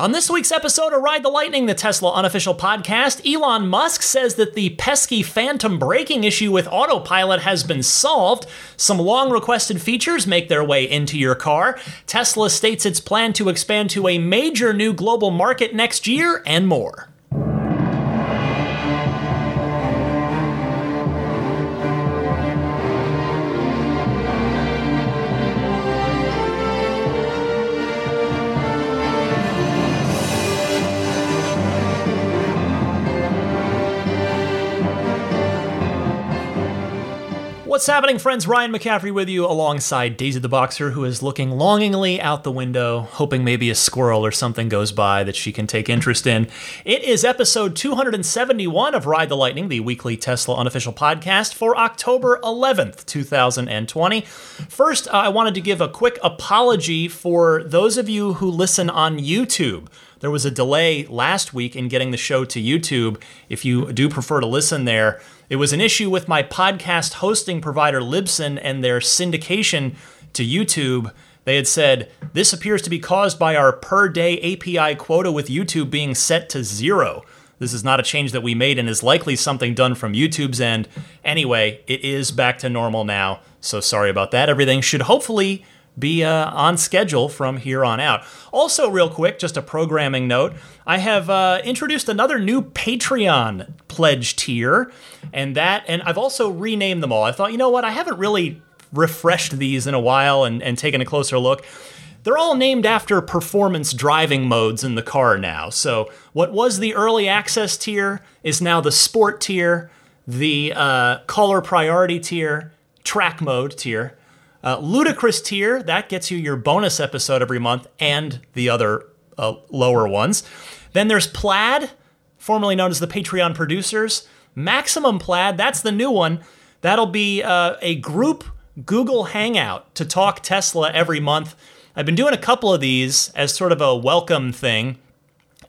On this week's episode of Ride the Lightning, the Tesla unofficial podcast, Elon Musk says that the pesky phantom braking issue with autopilot has been solved. Some long requested features make their way into your car. Tesla states its plan to expand to a major new global market next year, and more. What's happening, friends? Ryan McCaffrey with you alongside Daisy the Boxer, who is looking longingly out the window, hoping maybe a squirrel or something goes by that she can take interest in. It is episode 271 of Ride the Lightning, the weekly Tesla unofficial podcast for October 11th, 2020. First, I wanted to give a quick apology for those of you who listen on YouTube. There was a delay last week in getting the show to YouTube. If you do prefer to listen there, it was an issue with my podcast hosting provider Libsyn and their syndication to YouTube. They had said, This appears to be caused by our per day API quota with YouTube being set to zero. This is not a change that we made and is likely something done from YouTube's end. Anyway, it is back to normal now, so sorry about that. Everything should hopefully be uh, on schedule from here on out. Also, real quick, just a programming note I have uh, introduced another new Patreon pledge tier, and that, and I've also renamed them all. I thought, you know what, I haven't really refreshed these in a while and, and taken a closer look. They're all named after performance driving modes in the car now. So, what was the early access tier is now the sport tier, the uh, caller priority tier, track mode tier, uh, Ludicrous tier, that gets you your bonus episode every month and the other uh, lower ones. Then there's Plaid, formerly known as the Patreon producers. Maximum Plaid, that's the new one. That'll be uh, a group Google Hangout to talk Tesla every month. I've been doing a couple of these as sort of a welcome thing.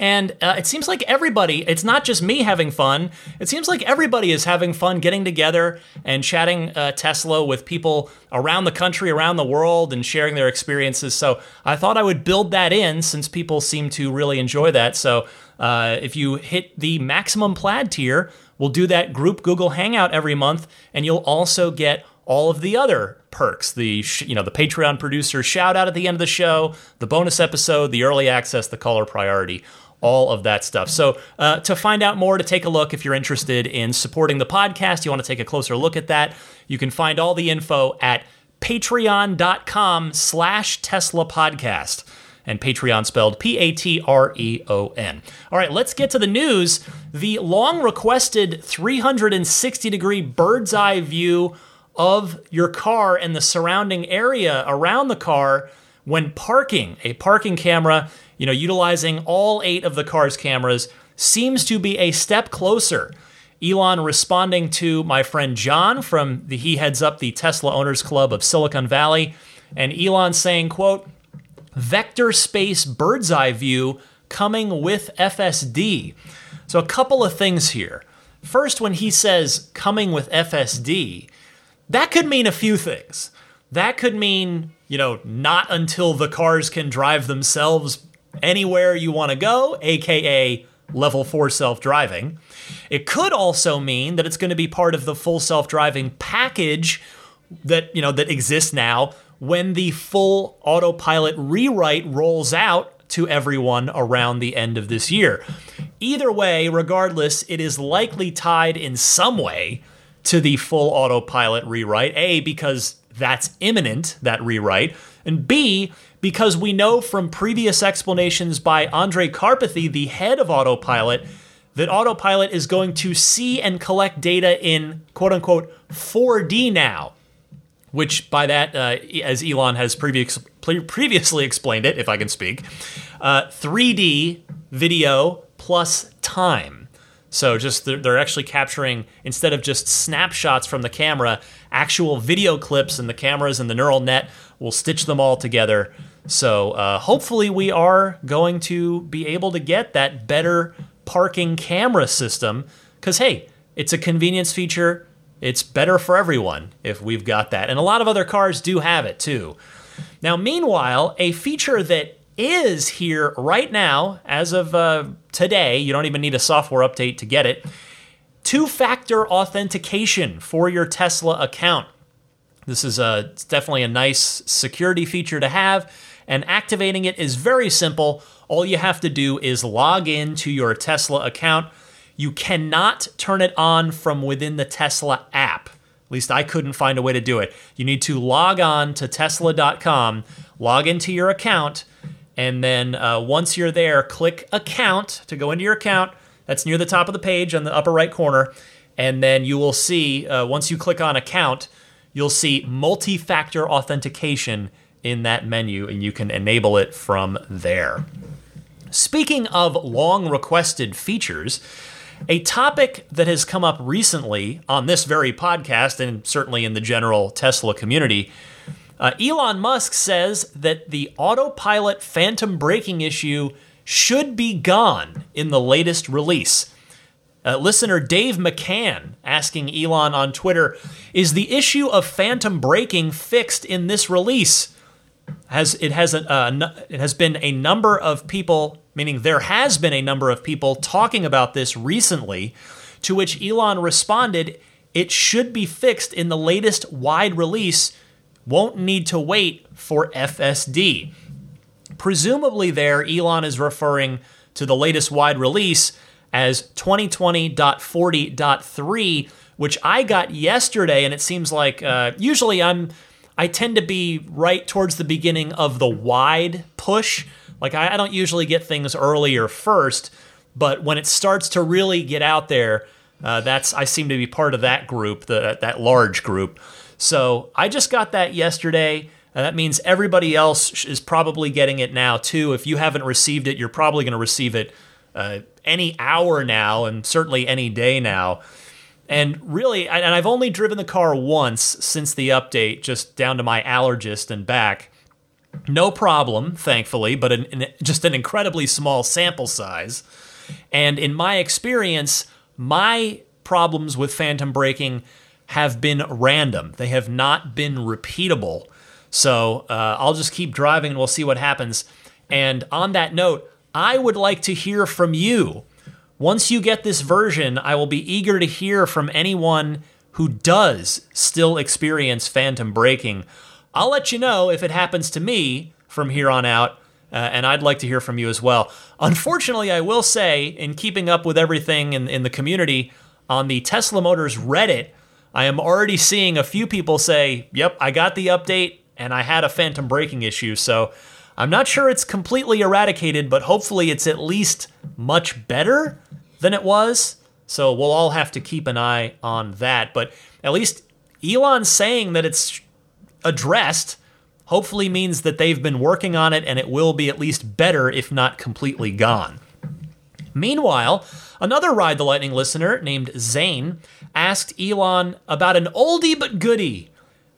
And uh, it seems like everybody, it's not just me having fun, it seems like everybody is having fun getting together and chatting uh, Tesla with people around the country, around the world, and sharing their experiences. So I thought I would build that in since people seem to really enjoy that. So uh, if you hit the maximum plaid tier, we'll do that group Google Hangout every month, and you'll also get all of the other perks the you know the patreon producer shout out at the end of the show the bonus episode the early access the caller priority all of that stuff. So, uh, to find out more, to take a look, if you're interested in supporting the podcast, you want to take a closer look at that, you can find all the info at patreon.com slash Tesla podcast. And Patreon spelled P A T R E O N. All right, let's get to the news. The long requested 360 degree bird's eye view of your car and the surrounding area around the car when parking. A parking camera you know, utilizing all eight of the car's cameras seems to be a step closer. Elon responding to my friend John from the he heads up the Tesla Owners Club of Silicon Valley, and Elon saying, quote, vector space bird's eye view coming with FSD. So a couple of things here. First, when he says coming with FSD, that could mean a few things. That could mean, you know, not until the cars can drive themselves anywhere you want to go, aka level 4 self-driving. It could also mean that it's going to be part of the full self-driving package that, you know, that exists now when the full autopilot rewrite rolls out to everyone around the end of this year. Either way, regardless, it is likely tied in some way to the full autopilot rewrite. A, because that's imminent, that rewrite, and B, because we know from previous explanations by Andrej Karpathy, the head of Autopilot, that Autopilot is going to see and collect data in quote unquote 4D now, which by that, uh, as Elon has previous, previously explained it, if I can speak, uh, 3D video plus time. So just they're actually capturing instead of just snapshots from the camera, actual video clips, and the cameras and the neural net will stitch them all together so uh, hopefully, we are going to be able to get that better parking camera system because, hey, it's a convenience feature. It's better for everyone if we've got that. And a lot of other cars do have it too. Now, meanwhile, a feature that is here right now, as of uh, today. You don't even need a software update to get it. Two factor authentication for your Tesla account. This is a, it's definitely a nice security feature to have, and activating it is very simple. All you have to do is log in to your Tesla account. You cannot turn it on from within the Tesla app. At least I couldn't find a way to do it. You need to log on to tesla.com, log into your account, and then uh, once you're there, click account to go into your account. That's near the top of the page on the upper right corner. And then you will see, uh, once you click on account, you'll see multi factor authentication in that menu, and you can enable it from there. Speaking of long requested features, a topic that has come up recently on this very podcast and certainly in the general Tesla community. Uh, Elon Musk says that the autopilot phantom braking issue should be gone in the latest release. Uh, listener Dave McCann asking Elon on Twitter Is the issue of phantom braking fixed in this release? Has it has a, it has been a number of people meaning there has been a number of people talking about this recently, to which Elon responded, it should be fixed in the latest wide release, won't need to wait for FSD. Presumably, there, Elon is referring to the latest wide release as 2020.40.3, which I got yesterday, and it seems like uh, usually I'm I tend to be right towards the beginning of the wide push. Like I, I don't usually get things earlier first, but when it starts to really get out there, uh, that's I seem to be part of that group, the, that large group. So I just got that yesterday. That means everybody else is probably getting it now too. If you haven't received it, you're probably going to receive it uh, any hour now, and certainly any day now. And really, and I've only driven the car once since the update, just down to my allergist and back. No problem, thankfully, but an, an, just an incredibly small sample size. And in my experience, my problems with phantom braking have been random. They have not been repeatable. So uh, I'll just keep driving and we'll see what happens. And on that note, I would like to hear from you. Once you get this version, I will be eager to hear from anyone who does still experience phantom braking. I'll let you know if it happens to me from here on out, uh, and I'd like to hear from you as well. Unfortunately, I will say, in keeping up with everything in, in the community, on the Tesla Motors Reddit, I am already seeing a few people say, Yep, I got the update and I had a phantom braking issue. So I'm not sure it's completely eradicated, but hopefully it's at least much better than it was. So we'll all have to keep an eye on that. But at least Elon saying that it's addressed hopefully means that they've been working on it and it will be at least better, if not completely gone. Meanwhile, another Ride the Lightning listener named Zane asked Elon about an oldie but goodie.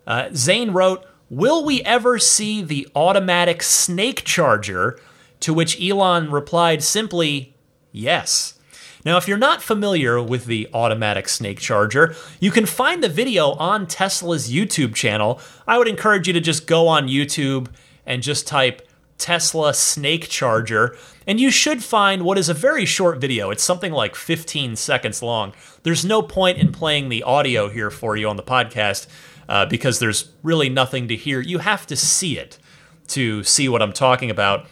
Uh, Zane wrote, Will we ever see the automatic snake charger? To which Elon replied simply, Yes. Now, if you're not familiar with the automatic snake charger, you can find the video on Tesla's YouTube channel. I would encourage you to just go on YouTube and just type Tesla snake charger, and you should find what is a very short video. It's something like 15 seconds long. There's no point in playing the audio here for you on the podcast uh, because there's really nothing to hear. You have to see it to see what I'm talking about.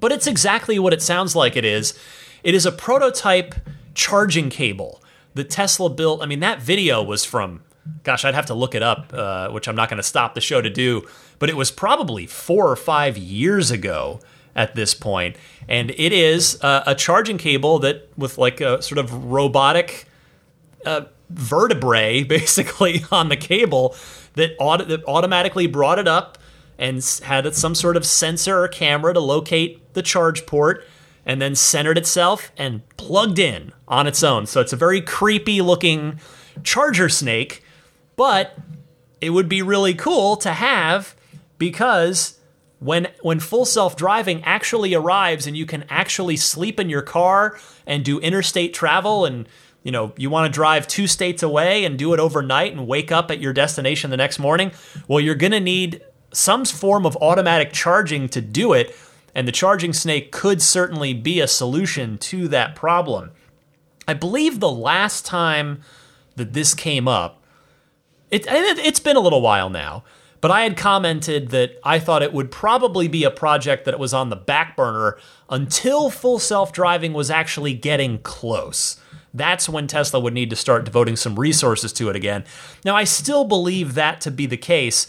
But it's exactly what it sounds like it is. It is a prototype charging cable that Tesla built. I mean, that video was from, gosh, I'd have to look it up, uh, which I'm not going to stop the show to do, but it was probably four or five years ago at this point. And it is uh, a charging cable that, with like a sort of robotic uh, vertebrae basically on the cable, that, auto- that automatically brought it up and had some sort of sensor or camera to locate the charge port and then centered itself and plugged in on its own. So it's a very creepy looking charger snake, but it would be really cool to have because when when full self-driving actually arrives and you can actually sleep in your car and do interstate travel and you know you want to drive two states away and do it overnight and wake up at your destination the next morning well you're going to need some form of automatic charging to do it and the charging snake could certainly be a solution to that problem. I believe the last time that this came up, it, it's been a little while now, but I had commented that I thought it would probably be a project that was on the back burner until full self driving was actually getting close. That's when Tesla would need to start devoting some resources to it again. Now, I still believe that to be the case.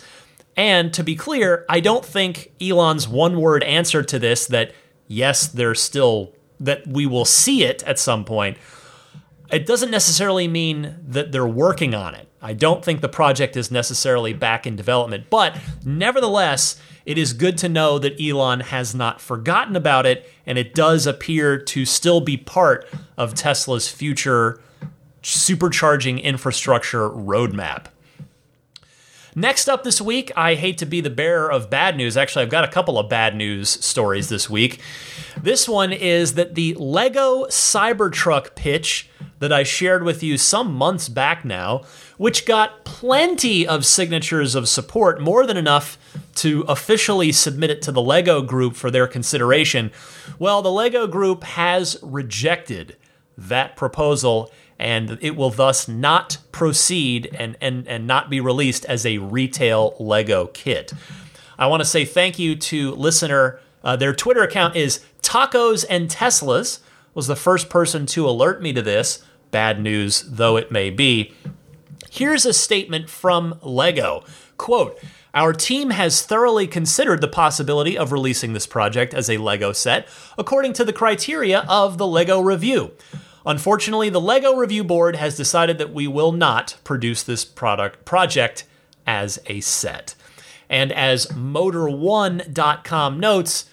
And to be clear, I don't think Elon's one word answer to this that yes, there's still, that we will see it at some point, it doesn't necessarily mean that they're working on it. I don't think the project is necessarily back in development, but nevertheless, it is good to know that Elon has not forgotten about it, and it does appear to still be part of Tesla's future supercharging infrastructure roadmap. Next up this week, I hate to be the bearer of bad news. Actually, I've got a couple of bad news stories this week. This one is that the Lego Cybertruck pitch that I shared with you some months back now, which got plenty of signatures of support, more than enough to officially submit it to the Lego group for their consideration. Well, the Lego group has rejected that proposal and it will thus not proceed and, and, and not be released as a retail Lego kit. I want to say thank you to listener. Uh, their Twitter account is Tacos and Teslas, was the first person to alert me to this, bad news though it may be. Here's a statement from Lego. Quote, our team has thoroughly considered the possibility of releasing this project as a LEGO set according to the criteria of the LEGO Review. Unfortunately, the LEGO Review Board has decided that we will not produce this product project as a set. And as Motor1.com notes,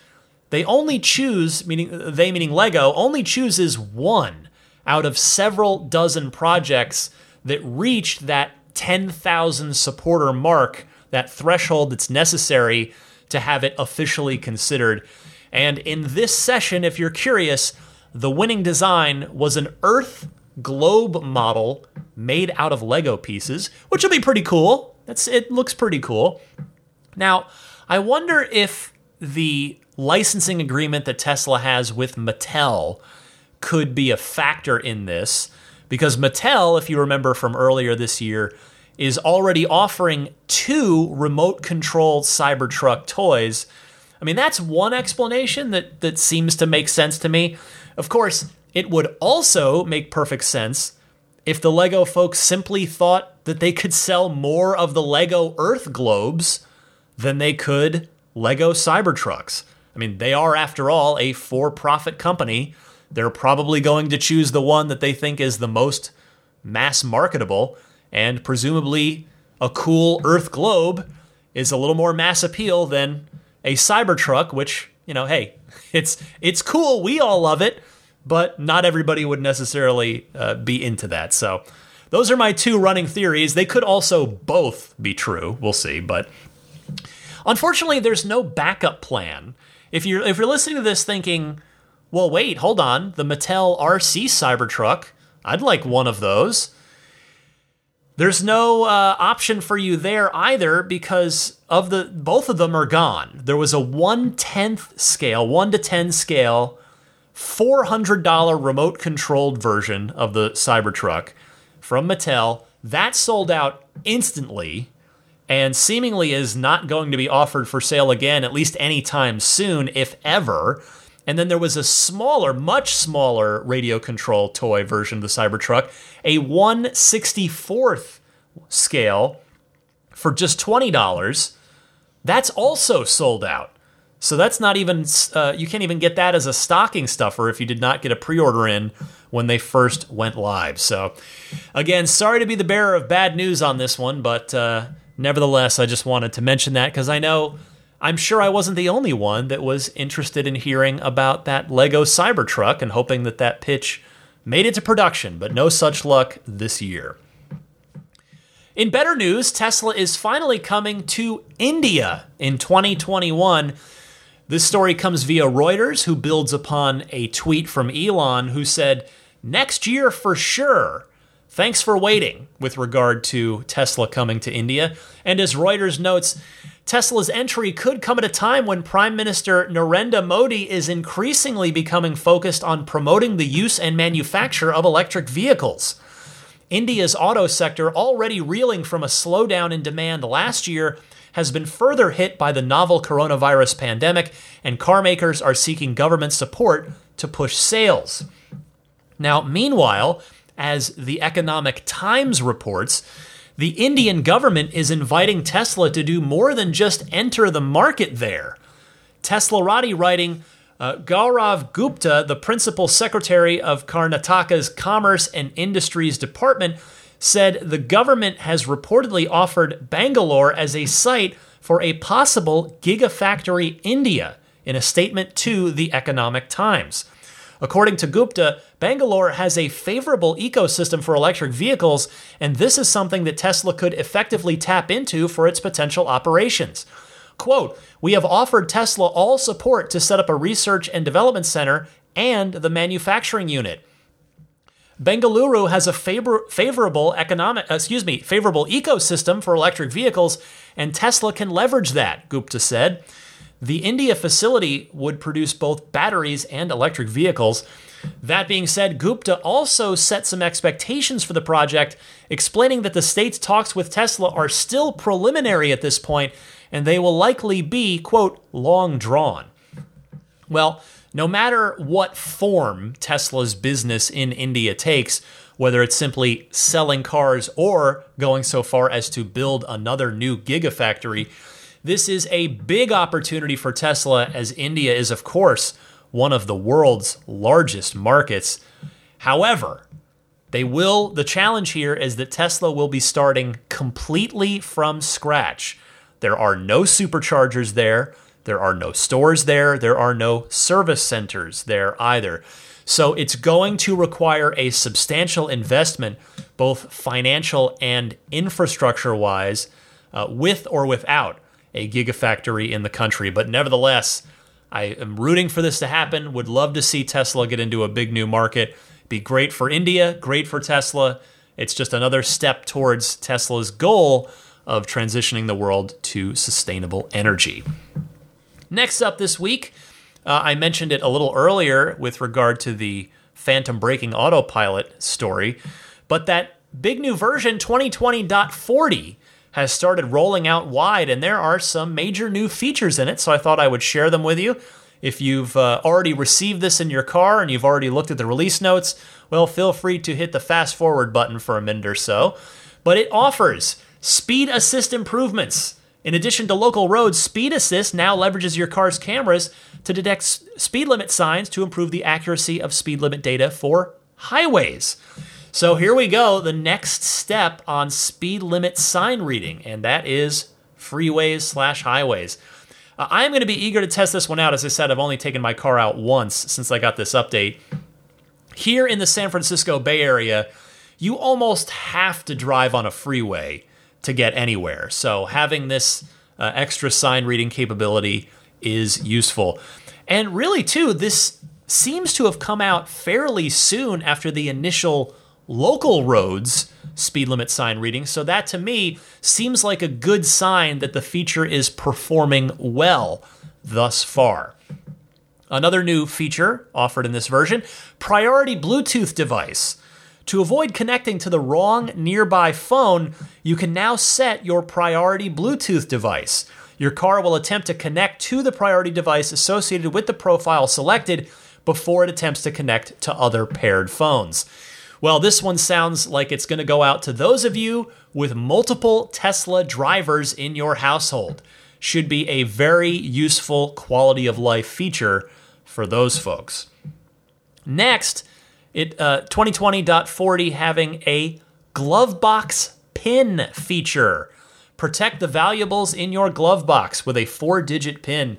they only choose, meaning they meaning Lego, only chooses one out of several dozen projects that reached that 10,000 supporter mark, that threshold that's necessary to have it officially considered. And in this session, if you're curious, the winning design was an Earth globe model made out of Lego pieces, which will be pretty cool. That's it looks pretty cool. Now, I wonder if the licensing agreement that Tesla has with Mattel could be a factor in this because Mattel, if you remember from earlier this year, is already offering two remote controlled Cybertruck toys. I mean, that's one explanation that, that seems to make sense to me. Of course, it would also make perfect sense if the Lego folks simply thought that they could sell more of the Lego Earth globes than they could Lego Cybertrucks. I mean, they are, after all, a for profit company. They're probably going to choose the one that they think is the most mass marketable, and presumably a cool Earth globe is a little more mass appeal than a Cybertruck, which, you know, hey, it's it's cool. We all love it, but not everybody would necessarily uh, be into that. So those are my two running theories. They could also both be true. We'll see, but unfortunately, there's no backup plan. If you're if you're listening to this thinking, well, wait, hold on, the Mattel RC Cybertruck, I'd like one of those. There's no uh, option for you there either because of the both of them are gone. There was a one tenth scale, one to ten scale, four hundred dollar remote controlled version of the Cybertruck from Mattel that sold out instantly and seemingly is not going to be offered for sale again, at least anytime soon, if ever. And then there was a smaller, much smaller radio control toy version of the Cybertruck, a 164th scale for just $20. That's also sold out. So that's not even, uh, you can't even get that as a stocking stuffer if you did not get a pre order in when they first went live. So, again, sorry to be the bearer of bad news on this one, but uh, nevertheless, I just wanted to mention that because I know I'm sure I wasn't the only one that was interested in hearing about that Lego Cybertruck and hoping that that pitch made it to production, but no such luck this year. In better news, Tesla is finally coming to India in 2021. This story comes via Reuters, who builds upon a tweet from Elon, who said, Next year for sure. Thanks for waiting with regard to Tesla coming to India. And as Reuters notes, Tesla's entry could come at a time when Prime Minister Narendra Modi is increasingly becoming focused on promoting the use and manufacture of electric vehicles. India's auto sector, already reeling from a slowdown in demand last year, has been further hit by the novel coronavirus pandemic, and carmakers are seeking government support to push sales. Now, meanwhile, as the Economic Times reports, the Indian government is inviting Tesla to do more than just enter the market there. Teslarati writing, uh, Gaurav Gupta, the principal secretary of Karnataka's Commerce and Industries Department, said the government has reportedly offered Bangalore as a site for a possible Gigafactory India in a statement to the Economic Times. According to Gupta, Bangalore has a favorable ecosystem for electric vehicles, and this is something that Tesla could effectively tap into for its potential operations. Quote, we have offered Tesla all support to set up a research and development center and the manufacturing unit. Bengaluru has a favor- favorable economic, excuse me, favorable ecosystem for electric vehicles, and Tesla can leverage that, Gupta said. The India facility would produce both batteries and electric vehicles. That being said, Gupta also set some expectations for the project, explaining that the state's talks with Tesla are still preliminary at this point, and they will likely be, quote, long drawn. Well, no matter what form Tesla's business in India takes, whether it's simply selling cars or going so far as to build another new gigafactory, this is a big opportunity for Tesla, as India is, of course, one of the world's largest markets. However, they will, the challenge here is that Tesla will be starting completely from scratch. There are no superchargers there, there are no stores there, there are no service centers there either. So it's going to require a substantial investment, both financial and infrastructure wise, uh, with or without a gigafactory in the country. But nevertheless, I am rooting for this to happen. Would love to see Tesla get into a big new market. Be great for India, great for Tesla. It's just another step towards Tesla's goal of transitioning the world to sustainable energy. Next up this week, uh, I mentioned it a little earlier with regard to the phantom braking autopilot story, but that big new version 2020.40 has started rolling out wide, and there are some major new features in it. So I thought I would share them with you. If you've uh, already received this in your car and you've already looked at the release notes, well, feel free to hit the fast forward button for a minute or so. But it offers speed assist improvements. In addition to local roads, Speed Assist now leverages your car's cameras to detect speed limit signs to improve the accuracy of speed limit data for highways. So here we go, the next step on speed limit sign reading, and that is freeways slash highways. Uh, I'm going to be eager to test this one out. As I said, I've only taken my car out once since I got this update. Here in the San Francisco Bay Area, you almost have to drive on a freeway to get anywhere. So having this uh, extra sign reading capability is useful. And really, too, this seems to have come out fairly soon after the initial local roads speed limit sign reading. So that to me seems like a good sign that the feature is performing well thus far. Another new feature offered in this version priority Bluetooth device. To avoid connecting to the wrong nearby phone, you can now set your priority Bluetooth device. Your car will attempt to connect to the priority device associated with the profile selected before it attempts to connect to other paired phones. Well, this one sounds like it's going to go out to those of you with multiple Tesla drivers in your household. Should be a very useful quality of life feature for those folks. Next, it uh, 2020.40 having a glove box pin feature. Protect the valuables in your glove box with a four digit pin.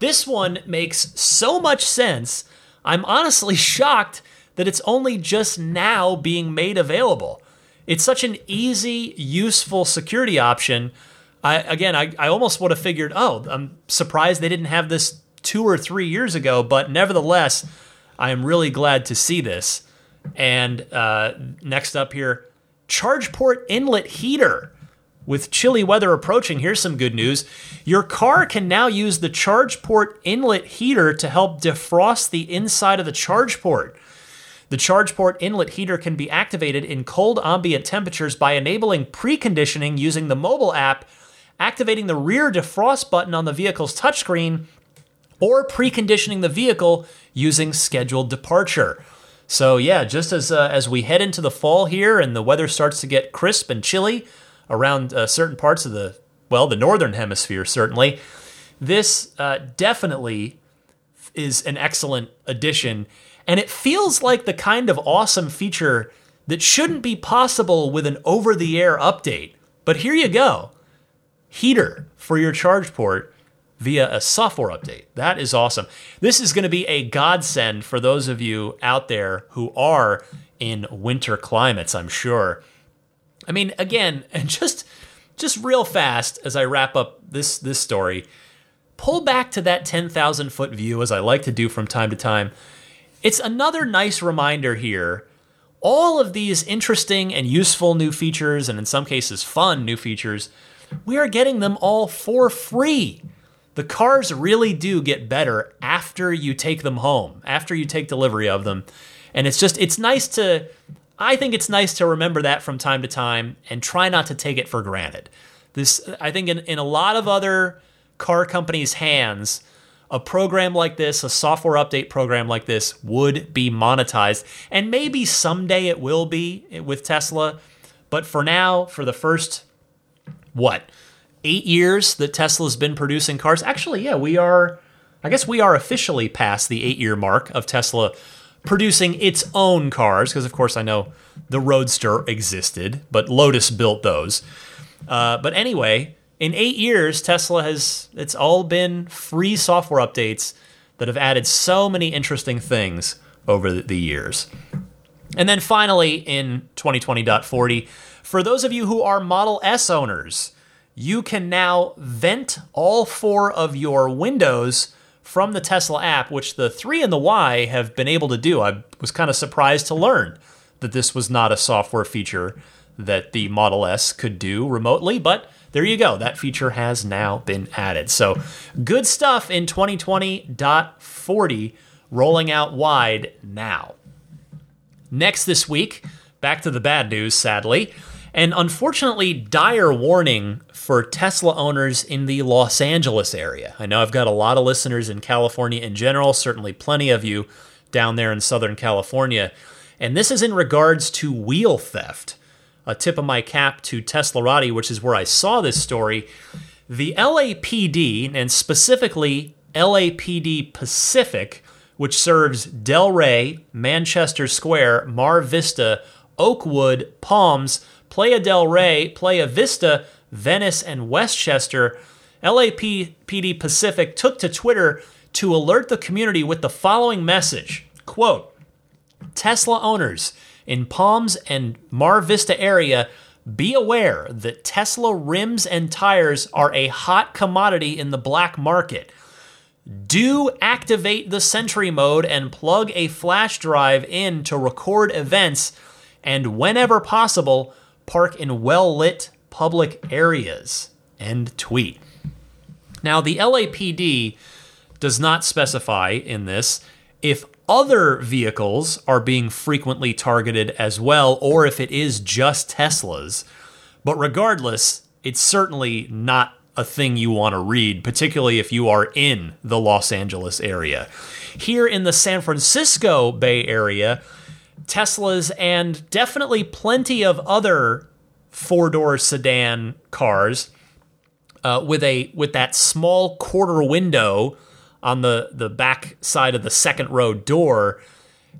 This one makes so much sense. I'm honestly shocked that it's only just now being made available. It's such an easy, useful security option. I, again, I, I almost would have figured, oh, I'm surprised they didn't have this two or three years ago, but nevertheless, I am really glad to see this. And uh, next up here, charge port inlet heater. with chilly weather approaching, here's some good news. Your car can now use the charge port inlet heater to help defrost the inside of the charge port. The charge port inlet heater can be activated in cold ambient temperatures by enabling preconditioning using the mobile app, activating the rear defrost button on the vehicle's touchscreen, or preconditioning the vehicle using scheduled departure. So yeah, just as uh, as we head into the fall here and the weather starts to get crisp and chilly around uh, certain parts of the well, the northern hemisphere certainly, this uh, definitely is an excellent addition and it feels like the kind of awesome feature that shouldn't be possible with an over the air update. But here you go heater for your charge port via a software update. That is awesome. This is going to be a godsend for those of you out there who are in winter climates, I'm sure. I mean, again, and just just real fast as I wrap up this this story, pull back to that 10,000 foot view as I like to do from time to time it's another nice reminder here. All of these interesting and useful new features, and in some cases fun new features, we are getting them all for free. The cars really do get better after you take them home, after you take delivery of them. And it's just, it's nice to, I think it's nice to remember that from time to time and try not to take it for granted. This, I think, in, in a lot of other car companies' hands, a program like this, a software update program like this, would be monetized. And maybe someday it will be with Tesla. But for now, for the first, what, eight years that Tesla's been producing cars, actually, yeah, we are, I guess we are officially past the eight year mark of Tesla producing its own cars, because of course I know the Roadster existed, but Lotus built those. Uh, but anyway, in eight years, Tesla has it's all been free software updates that have added so many interesting things over the years. And then finally, in 2020.40, for those of you who are Model S owners, you can now vent all four of your windows from the Tesla app, which the 3 and the Y have been able to do. I was kind of surprised to learn that this was not a software feature that the Model S could do remotely, but there you go. That feature has now been added. So good stuff in 2020.40 rolling out wide now. Next this week, back to the bad news, sadly. And unfortunately, dire warning for Tesla owners in the Los Angeles area. I know I've got a lot of listeners in California in general, certainly plenty of you down there in Southern California. And this is in regards to wheel theft a tip of my cap to Tesla Teslarati, which is where I saw this story. The LAPD, and specifically LAPD Pacific, which serves Delray, Manchester Square, Mar Vista, Oakwood, Palms, Playa del Rey, Playa Vista, Venice, and Westchester, LAPD Pacific took to Twitter to alert the community with the following message quote tesla owners in Palms and Mar Vista area, be aware that Tesla rims and tires are a hot commodity in the black market. Do activate the Sentry mode and plug a flash drive in to record events, and whenever possible, park in well lit public areas. End tweet. Now, the LAPD does not specify in this if other vehicles are being frequently targeted as well, or if it is just Teslas. But regardless, it's certainly not a thing you want to read, particularly if you are in the Los Angeles area. Here in the San Francisco Bay Area, Teslas and definitely plenty of other four door sedan cars uh, with a with that small quarter window on the, the back side of the second row door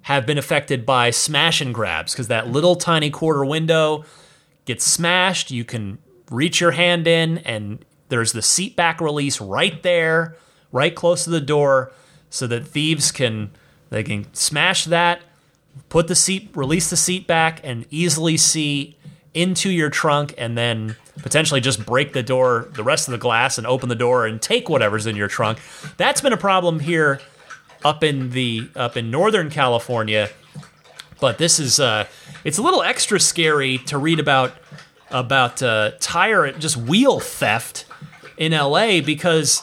have been affected by smash and grabs because that little tiny quarter window gets smashed. You can reach your hand in, and there's the seat back release right there, right close to the door, so that thieves can they can smash that, put the seat, release the seat back, and easily see into your trunk, and then potentially just break the door, the rest of the glass, and open the door and take whatever's in your trunk. That's been a problem here up in the up in Northern California. But this is uh, it's a little extra scary to read about about uh, tire, just wheel theft in LA because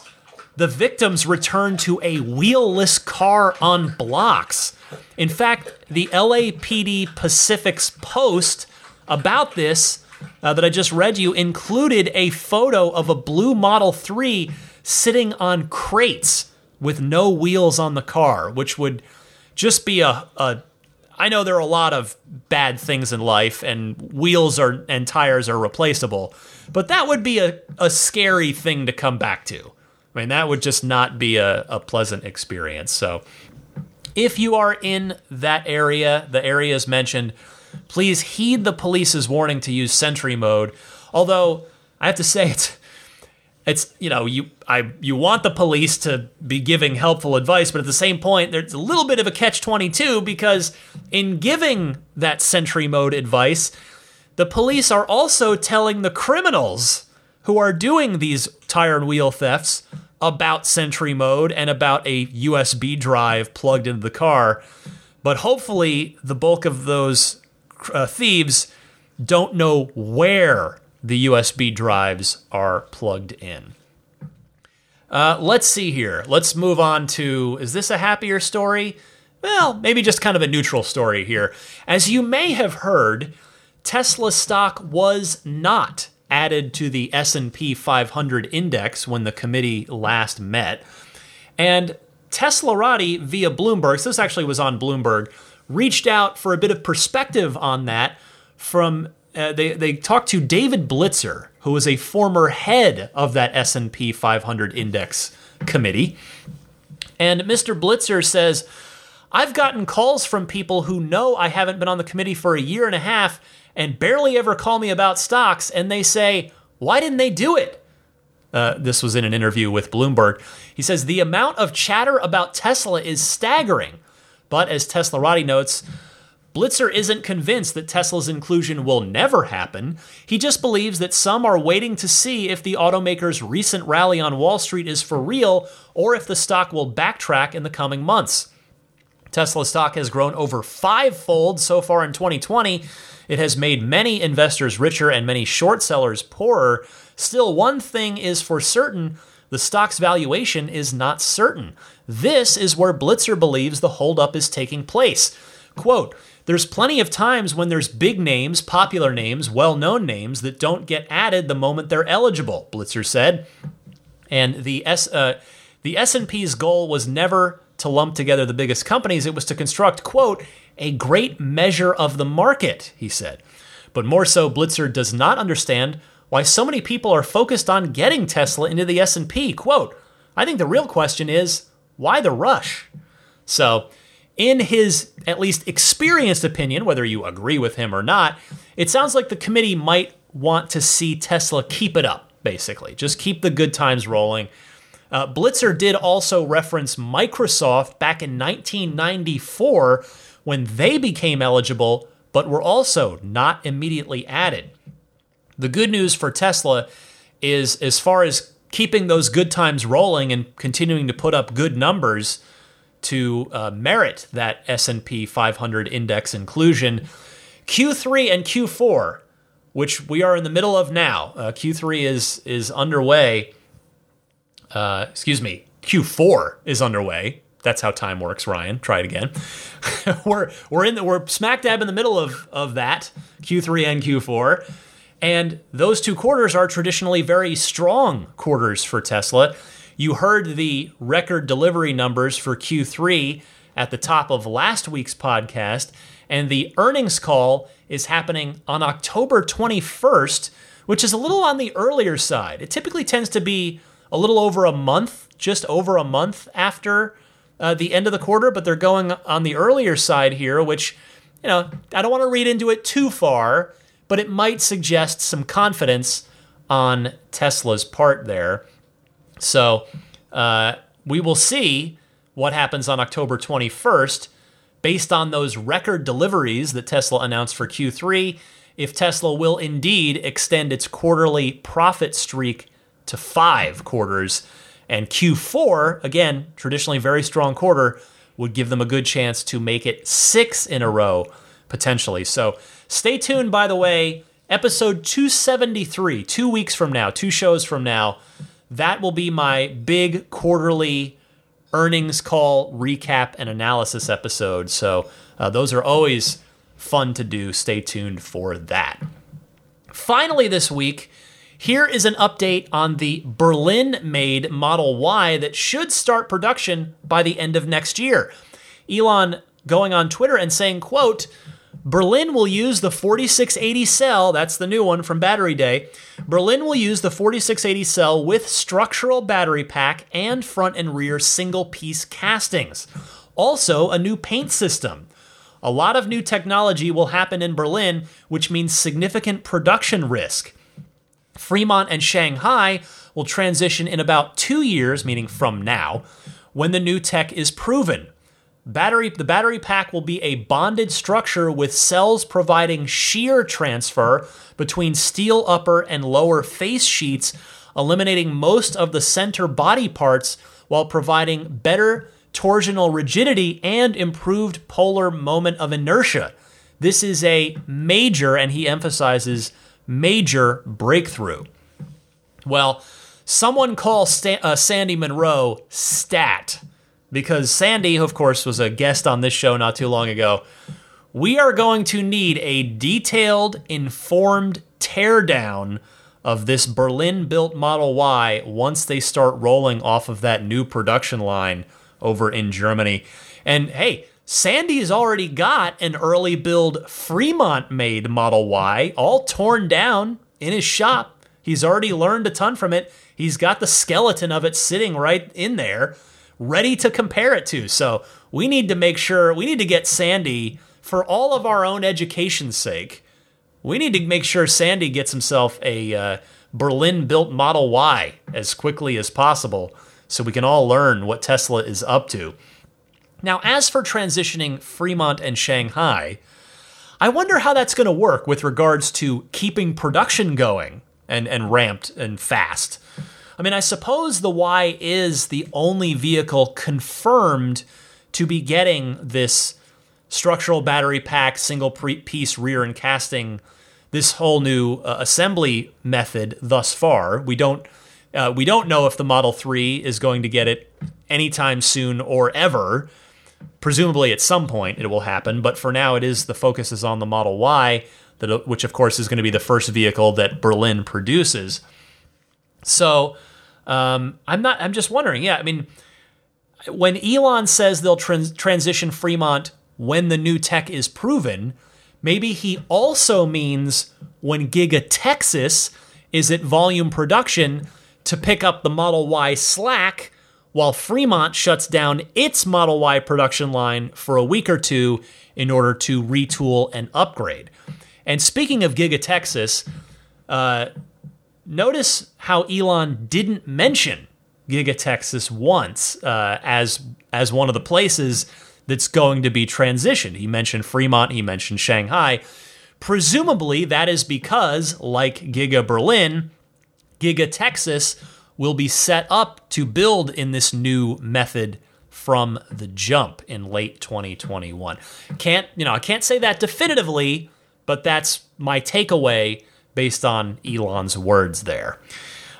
the victims returned to a wheelless car on blocks. In fact, the LAPD Pacific's post about this uh, that I just read you included a photo of a blue Model 3 sitting on crates with no wheels on the car, which would just be a, a I know there are a lot of bad things in life, and wheels are and tires are replaceable, but that would be a, a scary thing to come back to. I mean, that would just not be a, a pleasant experience. So, if you are in that area, the areas mentioned, please heed the police's warning to use Sentry mode. Although I have to say it's it's you know you I you want the police to be giving helpful advice, but at the same point, there's a little bit of a catch twenty two because in giving that Sentry mode advice, the police are also telling the criminals who are doing these tire and wheel thefts about Sentry mode and about a USB drive plugged into the car. But hopefully, the bulk of those uh, thieves don't know where the USB drives are plugged in. Uh, let's see here. Let's move on to is this a happier story? Well, maybe just kind of a neutral story here. As you may have heard, Tesla stock was not added to the S&P 500 index when the committee last met. And Teslarati via Bloomberg, so this actually was on Bloomberg, reached out for a bit of perspective on that from uh, they they talked to David Blitzer, who was a former head of that S&P 500 index committee. And Mr. Blitzer says, "I've gotten calls from people who know I haven't been on the committee for a year and a half and barely ever call me about stocks and they say, "Why didn't they do it?" Uh, this was in an interview with Bloomberg. He says the amount of chatter about Tesla is staggering. But as Teslarati notes, Blitzer isn't convinced that Tesla's inclusion will never happen. He just believes that some are waiting to see if the automaker's recent rally on Wall Street is for real or if the stock will backtrack in the coming months. Tesla stock has grown over fivefold so far in 2020. It has made many investors richer and many short sellers poorer. Still, one thing is for certain the stock's valuation is not certain. This is where Blitzer believes the holdup is taking place. Quote, there's plenty of times when there's big names, popular names, well known names that don't get added the moment they're eligible, Blitzer said. And the, S, uh, the S&P's goal was never to lump together the biggest companies, it was to construct, quote, a great measure of the market, he said. But more so, Blitzer does not understand why so many people are focused on getting Tesla into the S&P. Quote, I think the real question is, why the rush? So in his at least experienced opinion, whether you agree with him or not, it sounds like the committee might want to see Tesla keep it up, basically. Just keep the good times rolling. Uh, Blitzer did also reference Microsoft back in 1994 when they became eligible, but were also not immediately added. The good news for Tesla is as far as keeping those good times rolling and continuing to put up good numbers, to uh, merit that S&P 500 index inclusion. Q3 and Q4, which we are in the middle of now. Uh, Q3 is is underway. Uh, excuse me, Q4 is underway. That's how time works, Ryan. Try it again. we're we're in the, we're smack dab in the middle of of that Q3 and Q4, and those two quarters are traditionally very strong quarters for Tesla. You heard the record delivery numbers for Q3 at the top of last week's podcast, and the earnings call is happening on October 21st, which is a little on the earlier side. It typically tends to be a little over a month, just over a month after uh, the end of the quarter, but they're going on the earlier side here, which, you know, I don't want to read into it too far, but it might suggest some confidence on Tesla's part there. So uh, we will see what happens on October 21st based on those record deliveries that Tesla announced for Q3. If Tesla will indeed extend its quarterly profit streak to five quarters, and Q4, again, traditionally very strong quarter, would give them a good chance to make it six in a row potentially. So stay tuned, by the way, episode 273, two weeks from now, two shows from now, that will be my big quarterly earnings call recap and analysis episode. So uh, those are always fun to do. Stay tuned for that. Finally, this week, here is an update on the Berlin made Model Y that should start production by the end of next year. Elon going on Twitter and saying, quote, Berlin will use the 4680 cell, that's the new one from Battery Day. Berlin will use the 4680 cell with structural battery pack and front and rear single piece castings. Also, a new paint system. A lot of new technology will happen in Berlin, which means significant production risk. Fremont and Shanghai will transition in about two years, meaning from now, when the new tech is proven. Battery, the battery pack will be a bonded structure with cells providing shear transfer between steel upper and lower face sheets, eliminating most of the center body parts while providing better torsional rigidity and improved polar moment of inertia. This is a major, and he emphasizes major breakthrough. Well, someone call uh, Sandy Munro stat because Sandy, of course, was a guest on this show not too long ago. We are going to need a detailed, informed teardown of this Berlin built Model Y once they start rolling off of that new production line over in Germany. And hey, Sandy's already got an early build Fremont made Model Y all torn down in his shop. He's already learned a ton from it. He's got the skeleton of it sitting right in there ready to compare it to. So we need to make sure, we need to get Sandy, for all of our own education's sake, we need to make sure Sandy gets himself a uh, Berlin built Model Y as quickly as possible so we can all learn what Tesla is up to. Now, as for transitioning Fremont and Shanghai, I wonder how that's going to work with regards to keeping production going and, and ramped and fast. I mean, I suppose the Y is the only vehicle confirmed to be getting this structural battery pack, single piece rear and casting, this whole new uh, assembly method thus far. We don't uh, we don't know if the Model 3 is going to get it anytime soon or ever. Presumably at some point it will happen, but for now it is the focus is on the Model Y, that, which of course is going to be the first vehicle that Berlin produces. So um, I'm not. I'm just wondering. Yeah, I mean, when Elon says they'll trans- transition Fremont when the new tech is proven, maybe he also means when Giga Texas is at volume production to pick up the Model Y slack while Fremont shuts down its Model Y production line for a week or two in order to retool and upgrade. And speaking of Giga Texas, uh, Notice how Elon didn't mention Giga Texas once uh, as as one of the places that's going to be transitioned. He mentioned Fremont, he mentioned Shanghai. Presumably, that is because, like Giga Berlin, Giga Texas will be set up to build in this new method from the jump in late 2021. Can't, you know, I can't say that definitively, but that's my takeaway based on Elon's words there.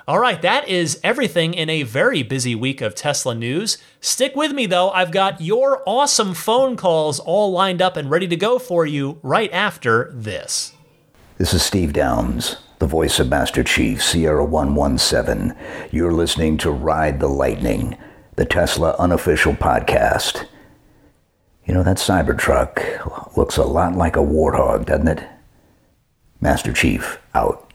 All right, that is everything in a very busy week of Tesla news. Stick with me though, I've got your awesome phone calls all lined up and ready to go for you right after this. This is Steve Downes, the voice of Master Chief, Sierra 117. You're listening to Ride the Lightning, the Tesla unofficial podcast. You know, that Cybertruck looks a lot like a warthog, doesn't it? Master Chief out.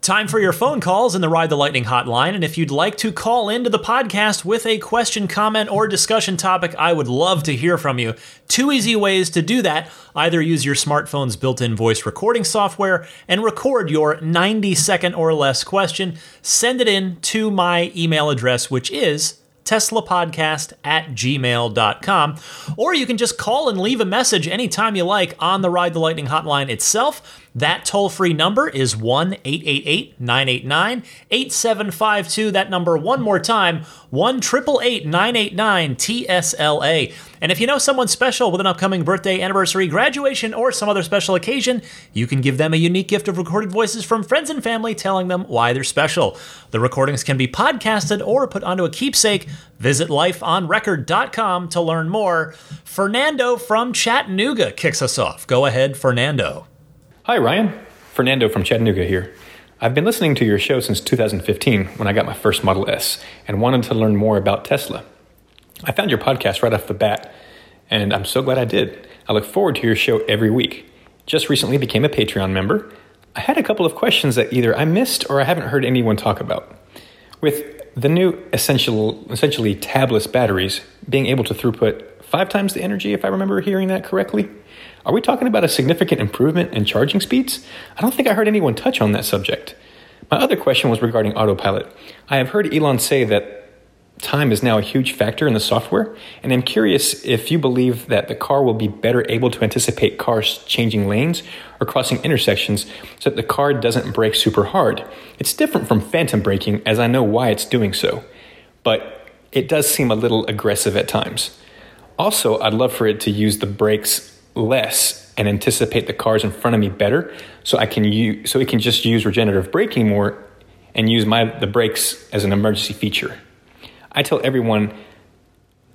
Time for your phone calls in the Ride the Lightning hotline. And if you'd like to call into the podcast with a question, comment, or discussion topic, I would love to hear from you. Two easy ways to do that either use your smartphone's built in voice recording software and record your 90 second or less question, send it in to my email address, which is teslapodcast at gmail.com. Or you can just call and leave a message anytime you like on the Ride the Lightning hotline itself. That toll free number is 1 888 989 8752. That number, one more time, 1 888 989 TSLA. And if you know someone special with an upcoming birthday, anniversary, graduation, or some other special occasion, you can give them a unique gift of recorded voices from friends and family telling them why they're special. The recordings can be podcasted or put onto a keepsake. Visit lifeonrecord.com to learn more. Fernando from Chattanooga kicks us off. Go ahead, Fernando. Hi, Ryan. Fernando from Chattanooga here. I've been listening to your show since 2015 when I got my first Model S and wanted to learn more about Tesla. I found your podcast right off the bat, and I'm so glad I did. I look forward to your show every week. Just recently became a Patreon member. I had a couple of questions that either I missed or I haven't heard anyone talk about. With the new essential, essentially tabless batteries being able to throughput five times the energy, if I remember hearing that correctly, are we talking about a significant improvement in charging speeds? I don't think I heard anyone touch on that subject. My other question was regarding autopilot. I have heard Elon say that time is now a huge factor in the software, and I'm curious if you believe that the car will be better able to anticipate cars changing lanes or crossing intersections so that the car doesn't brake super hard. It's different from phantom braking, as I know why it's doing so, but it does seem a little aggressive at times. Also, I'd love for it to use the brakes less and anticipate the cars in front of me better so I can use so it can just use regenerative braking more and use my the brakes as an emergency feature. I tell everyone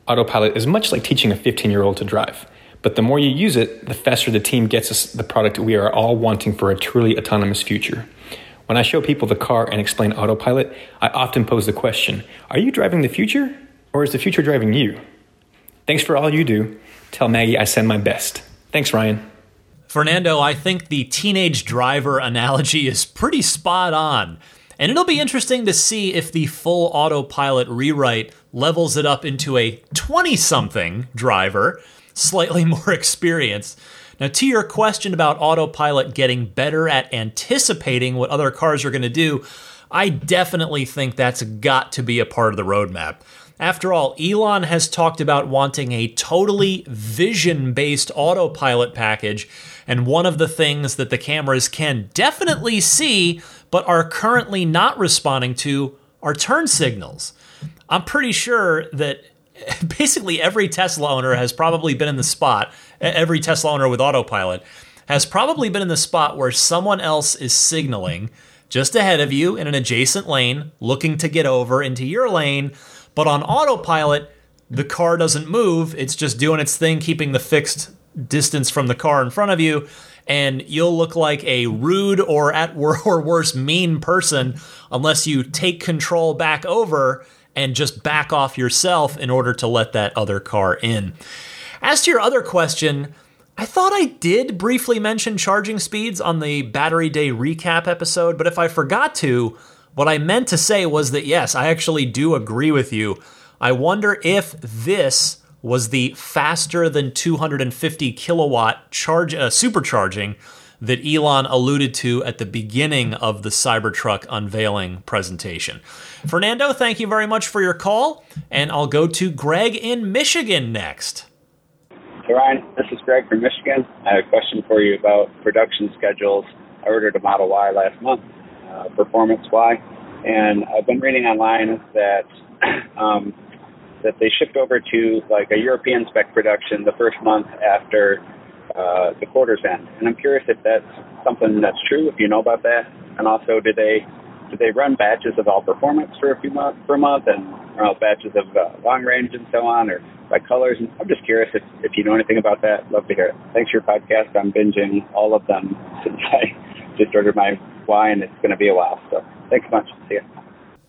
autopilot is much like teaching a 15-year-old to drive. But the more you use it, the faster the team gets us the product we are all wanting for a truly autonomous future. When I show people the car and explain autopilot, I often pose the question Are you driving the future, or is the future driving you? Thanks for all you do. Tell Maggie I send my best. Thanks, Ryan. Fernando, I think the teenage driver analogy is pretty spot on. And it'll be interesting to see if the full autopilot rewrite levels it up into a 20 something driver, slightly more experienced. Now, to your question about autopilot getting better at anticipating what other cars are going to do, I definitely think that's got to be a part of the roadmap. After all, Elon has talked about wanting a totally vision based autopilot package, and one of the things that the cameras can definitely see but are currently not responding to are turn signals. I'm pretty sure that basically every Tesla owner has probably been in the spot, every Tesla owner with autopilot has probably been in the spot where someone else is signaling just ahead of you in an adjacent lane, looking to get over into your lane but on autopilot, the car doesn't move. It's just doing its thing, keeping the fixed distance from the car in front of you. And you'll look like a rude or at or worse mean person unless you take control back over and just back off yourself in order to let that other car in. As to your other question, I thought I did briefly mention charging speeds on the Battery Day recap episode, but if I forgot to, what I meant to say was that yes, I actually do agree with you. I wonder if this was the faster than 250 kilowatt charge uh, supercharging that Elon alluded to at the beginning of the Cybertruck unveiling presentation. Fernando, thank you very much for your call, and I'll go to Greg in Michigan next. Hey Ryan, this is Greg from Michigan. I have a question for you about production schedules. I ordered a Model Y last month uh, performance Y. And I've been reading online that um, that they shipped over to like a European spec production the first month after uh, the quarters end. And I'm curious if that's something that's true, if you know about that. And also, did they did they run batches of all performance for a few months per month and uh, batches of uh, long range and so on, or by colors? And I'm just curious if if you know anything about that. Love to hear it. Thanks for your podcast. I'm binging all of them since I just ordered my Y, and it's going to be a while. So thanks much. See ya.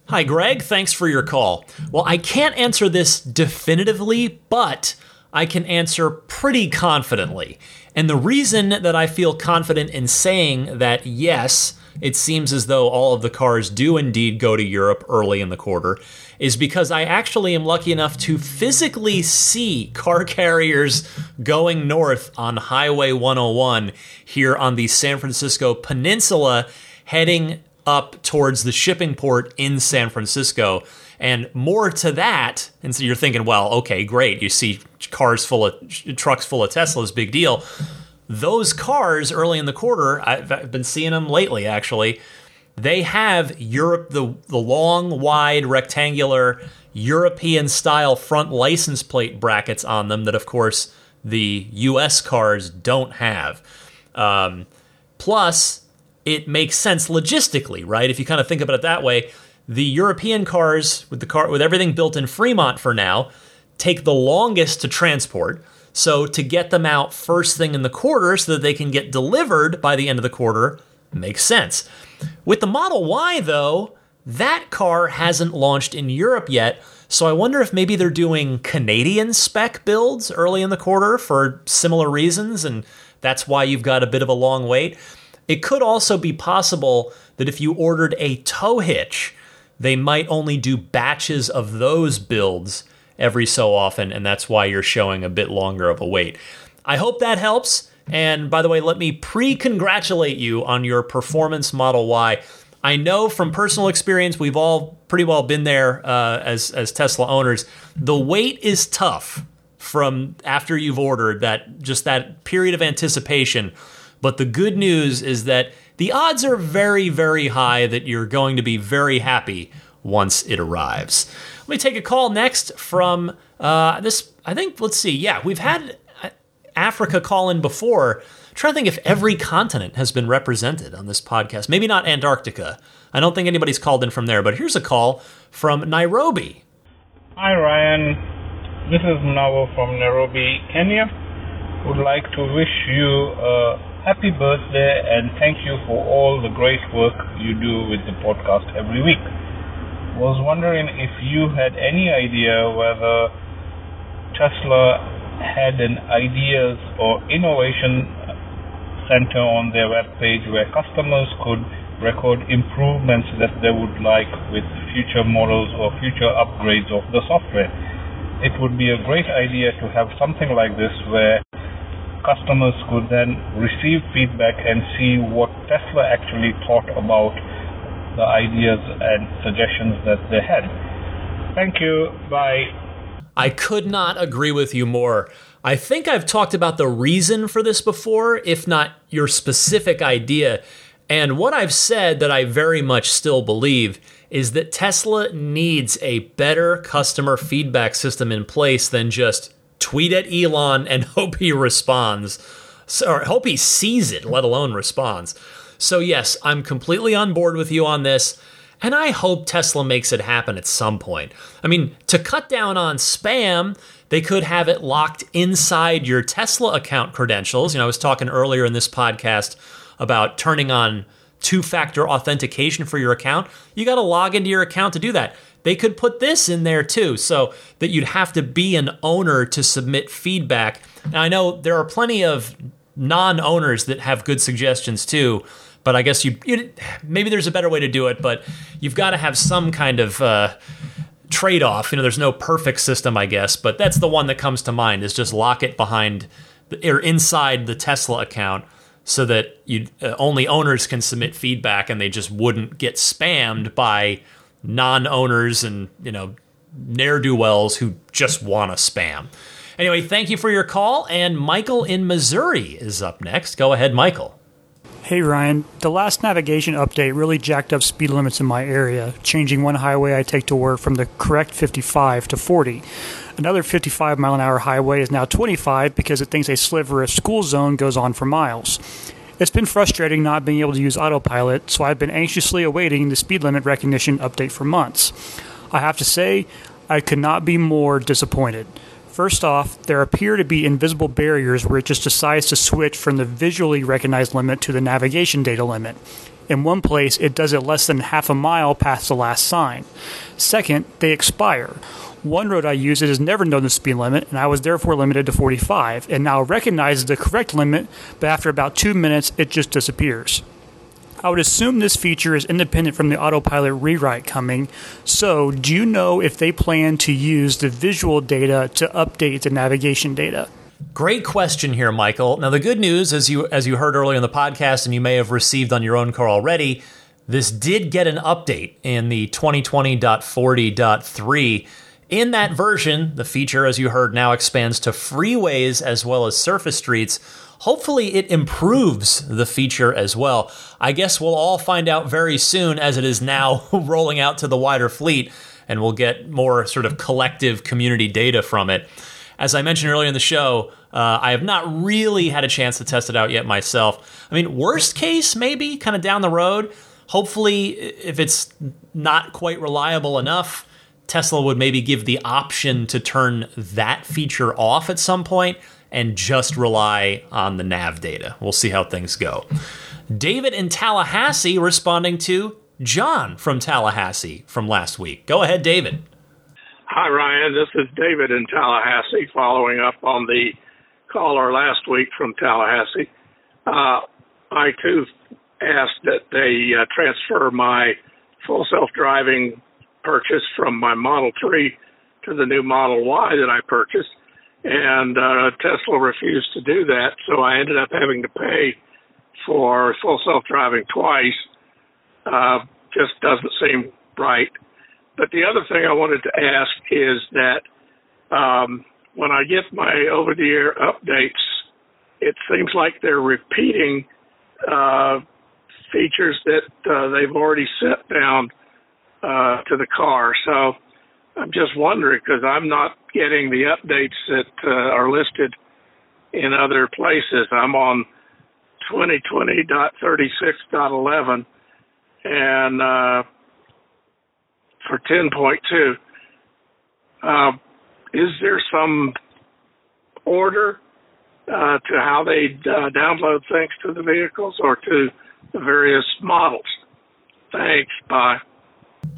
Hi, Greg. Thanks for your call. Well, I can't answer this definitively, but I can answer pretty confidently. And the reason that I feel confident in saying that yes, it seems as though all of the cars do indeed go to Europe early in the quarter is because I actually am lucky enough to physically see car carriers going north on Highway 101 here on the San Francisco Peninsula, heading up towards the shipping port in San Francisco. And more to that, and so you're thinking, well, okay, great. You see cars full of trucks full of Teslas, big deal. Those cars early in the quarter, I've, been seeing them lately actually. They have Europe the the long, wide, rectangular European style front license plate brackets on them that, of course, the US cars don't have. Um, plus, it makes sense logistically, right? If you kind of think about it that way, the European cars with the car with everything built in Fremont for now take the longest to transport. So to get them out first thing in the quarter so that they can get delivered by the end of the quarter makes sense. With the Model Y though, that car hasn't launched in Europe yet, so I wonder if maybe they're doing Canadian spec builds early in the quarter for similar reasons, and that's why you've got a bit of a long wait. It could also be possible that if you ordered a tow hitch, they might only do batches of those builds every so often, and that's why you're showing a bit longer of a wait. I hope that helps. And by the way, let me pre congratulate you on your Performance Model Y. I know from personal experience, we've all pretty well been there uh, as as Tesla owners. The wait is tough from after you've ordered that just that period of anticipation. But the good news is that the odds are very very high that you're going to be very happy once it arrives. Let me take a call next from uh, this. I think let's see. Yeah, we've had uh, Africa call in before trying to think if every continent has been represented on this podcast. Maybe not Antarctica. I don't think anybody's called in from there, but here's a call from Nairobi. Hi, Ryan. This is Navo from Nairobi, Kenya. Would like to wish you a happy birthday and thank you for all the great work you do with the podcast every week. Was wondering if you had any idea whether Tesla had an ideas or innovation center on their web page where customers could record improvements that they would like with future models or future upgrades of the software. It would be a great idea to have something like this where customers could then receive feedback and see what Tesla actually thought about the ideas and suggestions that they had. Thank you. Bye. I could not agree with you more. I think I've talked about the reason for this before, if not your specific idea. And what I've said that I very much still believe is that Tesla needs a better customer feedback system in place than just tweet at Elon and hope he responds, or hope he sees it, let alone responds. So, yes, I'm completely on board with you on this. And I hope Tesla makes it happen at some point. I mean, to cut down on spam, they could have it locked inside your Tesla account credentials. You know, I was talking earlier in this podcast about turning on two factor authentication for your account. You got to log into your account to do that. They could put this in there too, so that you'd have to be an owner to submit feedback. Now, I know there are plenty of non owners that have good suggestions too. But I guess you, you, maybe there's a better way to do it. But you've got to have some kind of uh, trade off. You know, there's no perfect system, I guess, but that's the one that comes to mind is just lock it behind or inside the Tesla account so that you uh, only owners can submit feedback and they just wouldn't get spammed by non-owners and, you know, ne'er-do-wells who just want to spam. Anyway, thank you for your call and Michael in Missouri is up next. Go ahead, Michael. Hey Ryan, the last navigation update really jacked up speed limits in my area, changing one highway I take to work from the correct 55 to 40. Another 55 mile an hour highway is now 25 because it thinks a sliver of school zone goes on for miles. It's been frustrating not being able to use autopilot, so I've been anxiously awaiting the speed limit recognition update for months. I have to say, I could not be more disappointed. First off, there appear to be invisible barriers where it just decides to switch from the visually recognized limit to the navigation data limit. In one place, it does it less than half a mile past the last sign. Second, they expire. One road I use it has never known the speed limit, and I was therefore limited to 45, and now recognizes the correct limit, but after about two minutes, it just disappears. I would assume this feature is independent from the autopilot rewrite coming. So, do you know if they plan to use the visual data to update the navigation data? Great question here, Michael. Now, the good news, as you as you heard earlier in the podcast, and you may have received on your own car already, this did get an update in the 2020.40.3. In that version, the feature, as you heard, now expands to freeways as well as surface streets hopefully it improves the feature as well. I guess we'll all find out very soon as it is now rolling out to the wider fleet and we'll get more sort of collective community data from it. As I mentioned earlier in the show, uh, I have not really had a chance to test it out yet myself. I mean, worst case, maybe kind of down the road. Hopefully, if it's not quite reliable enough, Tesla would maybe give the option to turn that feature off at some point and just rely on the nav data. We'll see how things go. David in Tallahassee responding to John from Tallahassee from last week. Go ahead, David. Hi, Ryan. This is David in Tallahassee, following up on the caller last week from Tallahassee. Uh, I too asked that they uh, transfer my full self driving purchase from my Model 3 to the new Model Y that I purchased, and uh, Tesla refused to do that, so I ended up having to pay for full self driving twice uh, just doesn't seem right. But the other thing I wanted to ask is that um, when I get my over the air updates, it seems like they're repeating uh, features that uh, they've already sent down uh, to the car. So I'm just wondering because I'm not getting the updates that uh, are listed in other places. I'm on 2020.36.11 and uh, for 10.2, uh, is there some order uh, to how they uh, download things to the vehicles or to the various models? Thanks. Bye.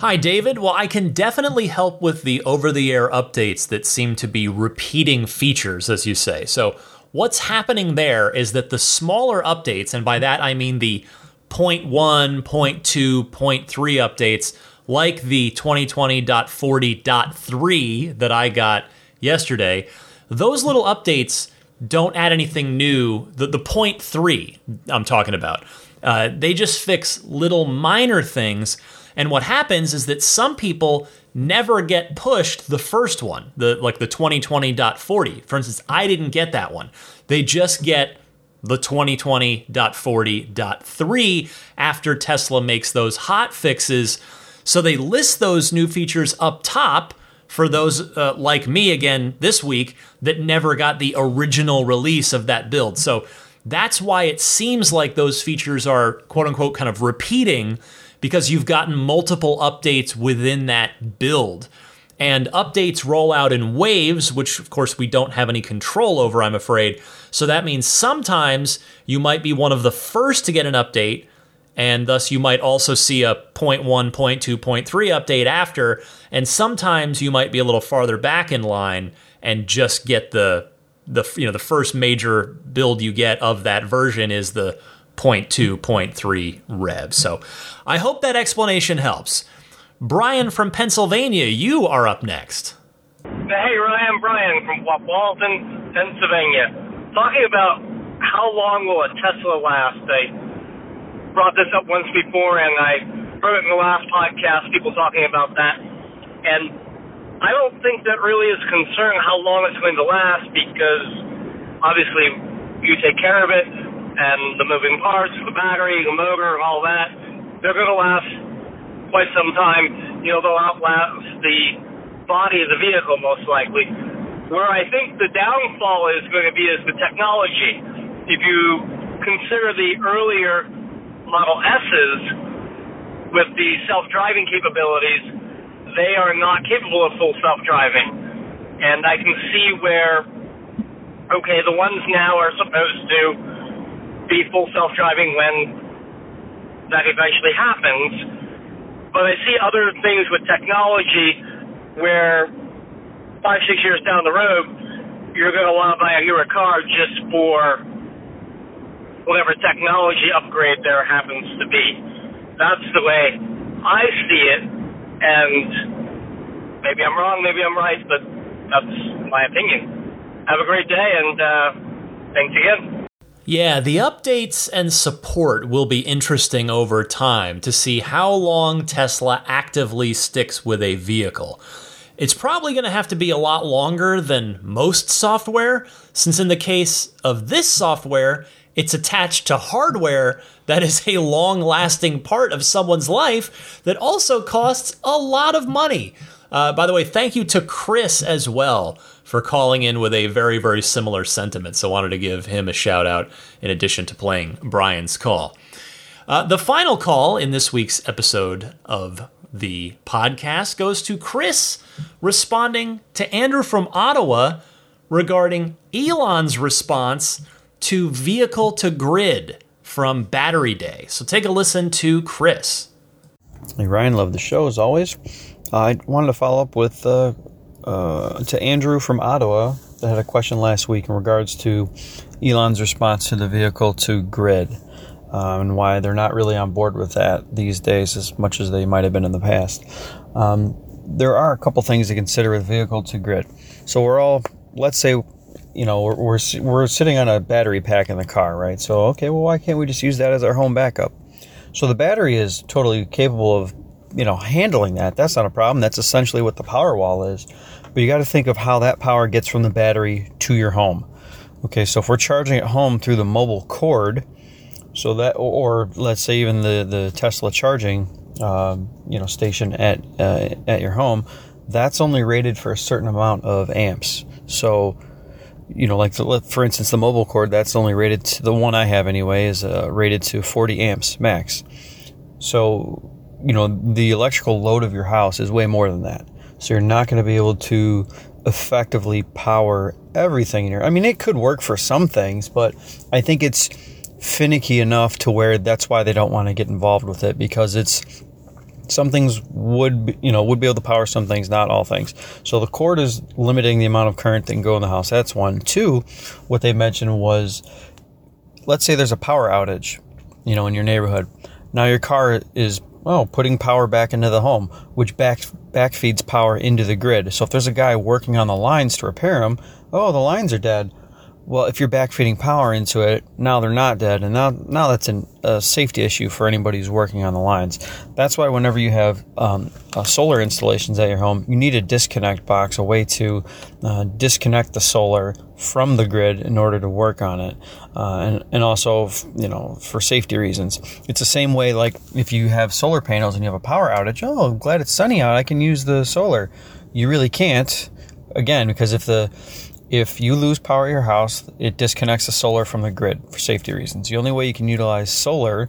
Hi, David. Well, I can definitely help with the over the air updates that seem to be repeating features, as you say. So, what's happening there is that the smaller updates, and by that I mean the 0.1, 0.2, 0.3 updates like the 2020.40.3 that I got yesterday, those little updates don't add anything new. The, the 0.3 I'm talking about, uh, they just fix little minor things. And what happens is that some people never get pushed the first one, the like the 2020.40. For instance, I didn't get that one. They just get the 2020.40.3 after Tesla makes those hot fixes. So they list those new features up top for those uh, like me again this week that never got the original release of that build. So that's why it seems like those features are quote unquote kind of repeating because you've gotten multiple updates within that build. And updates roll out in waves, which of course we don't have any control over, I'm afraid. So that means sometimes you might be one of the first to get an update, and thus you might also see a 0.1, 0.2, 0.3 update after. And sometimes you might be a little farther back in line and just get the the you know the first major build you get of that version is the 0.2, 0.3 rev. So I hope that explanation helps. Brian from Pennsylvania, you are up next. Hey, Ryan, Brian from Walton, Pennsylvania. Talking about how long will a Tesla last? I brought this up once before, and I heard it in the last podcast, people talking about that. And I don't think that really is concerned how long it's going to last because obviously you take care of it and the moving parts, the battery, the motor, all that, they're going to last quite some time. You know, they'll outlast the body of the vehicle most likely. Where I think the downfall is going to be is the technology. If you consider the earlier Model S's with the self-driving capabilities, they are not capable of full self-driving. And I can see where, okay, the ones now are supposed to be full self-driving when that eventually happens but I see other things with technology where five, six years down the road, you're going to want to buy a hero car just for whatever technology upgrade there happens to be. That's the way I see it, and maybe I'm wrong, maybe I'm right, but that's my opinion. Have a great day, and uh, thanks again. Yeah, the updates and support will be interesting over time to see how long Tesla actively sticks with a vehicle. it's probably going to have to be a lot longer than most software, since in the case of this software, it's attached to hardware that is a long lasting part of someone's life that also costs a lot of money. Uh, by the way, thank you to Chris as well for calling in with a very, very similar sentiment. So, wanted to give him a shout out in addition to playing Brian's call. Uh, the final call in this week's episode of the podcast goes to Chris responding to Andrew from Ottawa regarding Elon's response to vehicle to grid from Battery Day. So take a listen to Chris. Hey Ryan, love the show as always. I wanted to follow up with uh, uh, to Andrew from Ottawa that had a question last week in regards to Elon's response to the vehicle to grid um, and why they're not really on board with that these days as much as they might have been in the past. Um, there are a couple things to consider with vehicle to grid. So we're all, let's say, you know, we're, we're, we're sitting on a battery pack in the car, right? So, okay, well, why can't we just use that as our home backup? So the battery is totally capable of, you know, handling that. That's not a problem. That's essentially what the power wall is. But you got to think of how that power gets from the battery to your home. Okay, so if we're charging at home through the mobile cord, so that, or let's say even the, the Tesla charging, um, you know, station at uh, at your home, that's only rated for a certain amount of amps. So, you know, like the, for instance, the mobile cord, that's only rated to the one I have anyway is uh, rated to 40 amps max. So, you know, the electrical load of your house is way more than that. So you're not going to be able to effectively power everything in here. I mean, it could work for some things, but I think it's finicky enough to where that's why they don't want to get involved with it because it's some things would be, you know would be able to power some things not all things. So the cord is limiting the amount of current that can go in the house. That's one. Two what they mentioned was let's say there's a power outage you know in your neighborhood. Now your car is oh putting power back into the home which back back feeds power into the grid. So if there's a guy working on the lines to repair them oh the lines are dead well, if you're backfeeding power into it, now they're not dead, and now now that's an, a safety issue for anybody who's working on the lines. That's why whenever you have um, uh, solar installations at your home, you need a disconnect box, a way to uh, disconnect the solar from the grid in order to work on it, uh, and and also you know for safety reasons. It's the same way like if you have solar panels and you have a power outage. Oh, I'm glad it's sunny out. I can use the solar. You really can't, again, because if the if you lose power at your house, it disconnects the solar from the grid for safety reasons. The only way you can utilize solar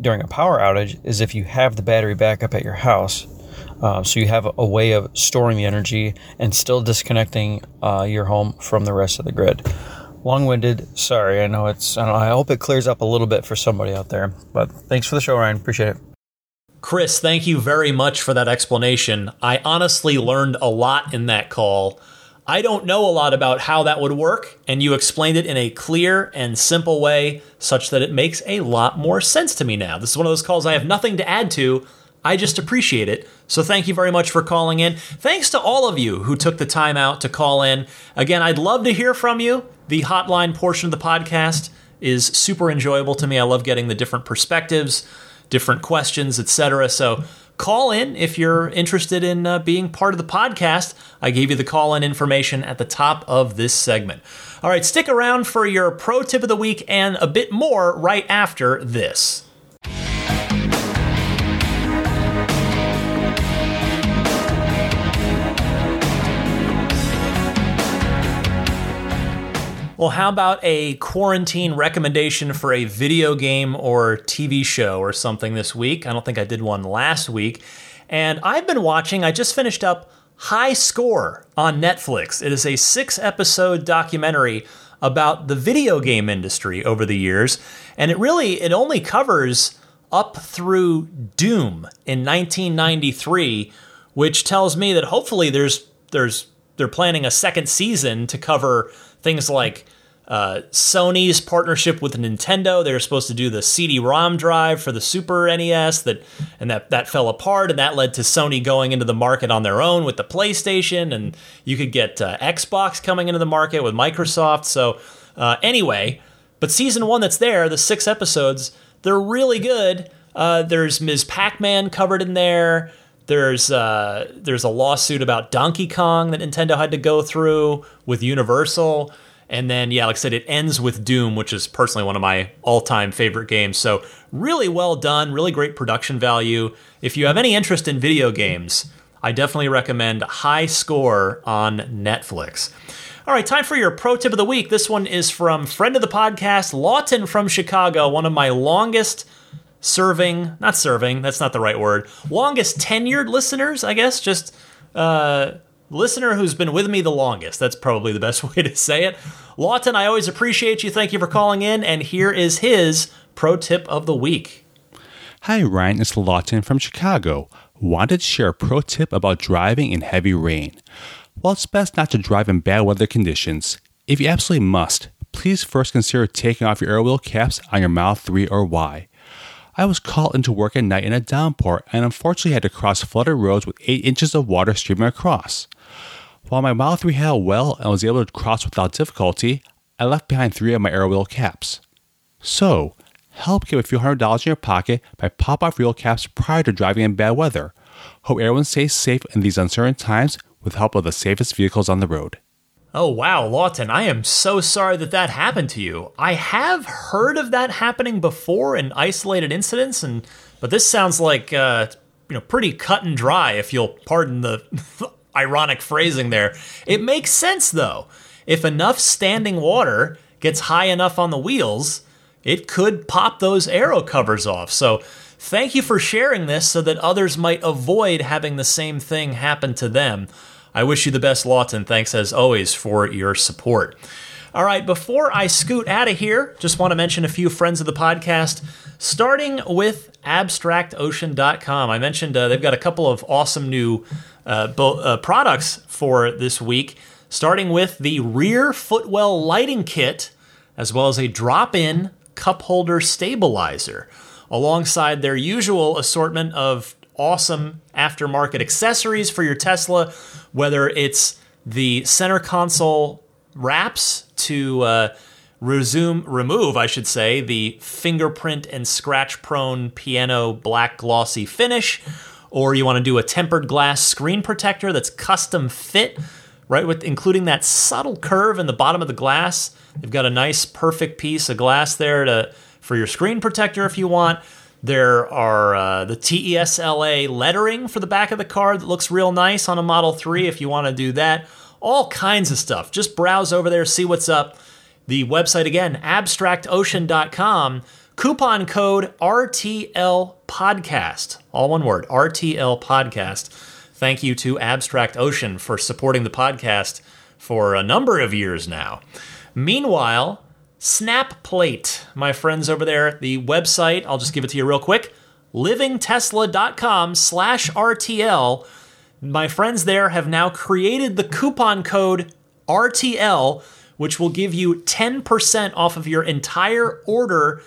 during a power outage is if you have the battery backup at your house. Uh, so you have a, way of storing the energy and still disconnecting uh, your home from the rest of the grid. Long-winded. Sorry, I know it's. I, know, I hope it clears up a little bit for somebody out there. But thanks for the show, Ryan. Appreciate it. Chris, thank you very much for that explanation. I honestly learned a lot in that call. I don't know a lot about how that would work, and you explained it in a clear and simple way such that it makes a lot more sense to me now. This is one of those calls I have nothing to add to. I just appreciate it. So thank you very much for calling in. Thanks to all of you who took the time out to call in. Again, I'd love to hear from you. The hotline portion of the podcast is super enjoyable to me. I love getting the different perspectives, different questions, etc. So call in if you're interested in uh, being part of the podcast. I gave you the call in information at the top of this segment. All right, stick around for your pro tip of the week and a bit more right after this. Well, how about a quarantine recommendation for a video game or TV show or something this week? I don't think I did one last week. And I've been watching, I just finished up High Score on Netflix. It is a six episode documentary about the video game industry over the years. And it really, it only covers up through Doom in 1993, which tells me that hopefully there's, there's, they're planning a second season to cover things like uh, Sony's partnership with Nintendo. They were supposed to do the CD-ROM drive for the Super NES, that and that that fell apart, and that led to Sony going into the market on their own with the PlayStation, and you could get uh, Xbox coming into the market with Microsoft. So uh, anyway, but season one that's there, the six episodes, they're really good. Uh, there's Ms. Pac-Man covered in there. There's uh, there's a lawsuit about Donkey Kong that Nintendo had to go through with Universal. And then, yeah, like I said, it ends with Doom, which is personally one of my all time favorite games. So, really well done, really great production value. If you have any interest in video games, I definitely recommend High Score on Netflix. All right, time for your pro tip of the week. This one is from friend of the podcast, Lawton from Chicago, one of my longest serving, not serving, that's not the right word, longest tenured listeners, I guess, just uh, listener who's been with me the longest. That's probably the best way to say it. Lawton, I always appreciate you. Thank you for calling in. And here is his pro tip of the week. Hi, Ryan. It's Lawton from Chicago. Wanted to share a pro tip about driving in heavy rain. While it's best not to drive in bad weather conditions, if you absolutely must, please first consider taking off your aero wheel caps on your Model 3 or Y. I was called into work at night in a downpour and unfortunately had to cross flooded roads with 8 inches of water streaming across. While my Model 3 held well and was able to cross without difficulty, I left behind three of my aero wheel caps. So, help keep a few hundred dollars in your pocket by pop off wheel caps prior to driving in bad weather. Hope everyone stays safe in these uncertain times with help of the safest vehicles on the road. Oh, wow, Lawton, I am so sorry that that happened to you. I have heard of that happening before in isolated incidents, and but this sounds like uh, you know pretty cut and dry, if you'll pardon the ironic phrasing there. It makes sense though. If enough standing water gets high enough on the wheels, it could pop those aero covers off. So thank you for sharing this so that others might avoid having the same thing happen to them. I wish you the best, Lawton. Thanks as always for your support. All right, before I scoot out of here, just want to mention a few friends of the podcast, starting with abstractocean.com. I mentioned uh, they've got a couple of awesome new uh, bo- uh, products for this week, starting with the rear footwell lighting kit, as well as a drop in cup holder stabilizer, alongside their usual assortment of awesome aftermarket accessories for your Tesla, whether it's the center console wraps to uh, resume, remove, I should say, the fingerprint and scratch prone piano black glossy finish, or you want to do a tempered glass screen protector that's custom fit, right, with including that subtle curve in the bottom of the glass. They've got a nice, perfect piece of glass there to for your screen protector if you want. There are uh, the TESLA lettering for the back of the car that looks real nice on a Model 3 if you want to do that. All kinds of stuff. Just browse over there, see what's up. The website again, abstractocean.com. Coupon code RTL Podcast. All one word, RTL Podcast. Thank you to Abstract Ocean for supporting the podcast for a number of years now. Meanwhile, Snapplate, my friends over there, the website, I'll just give it to you real quick, livingtesla.com slash RTL. My friends there have now created the coupon code RTL, which will give you 10% off of your entire order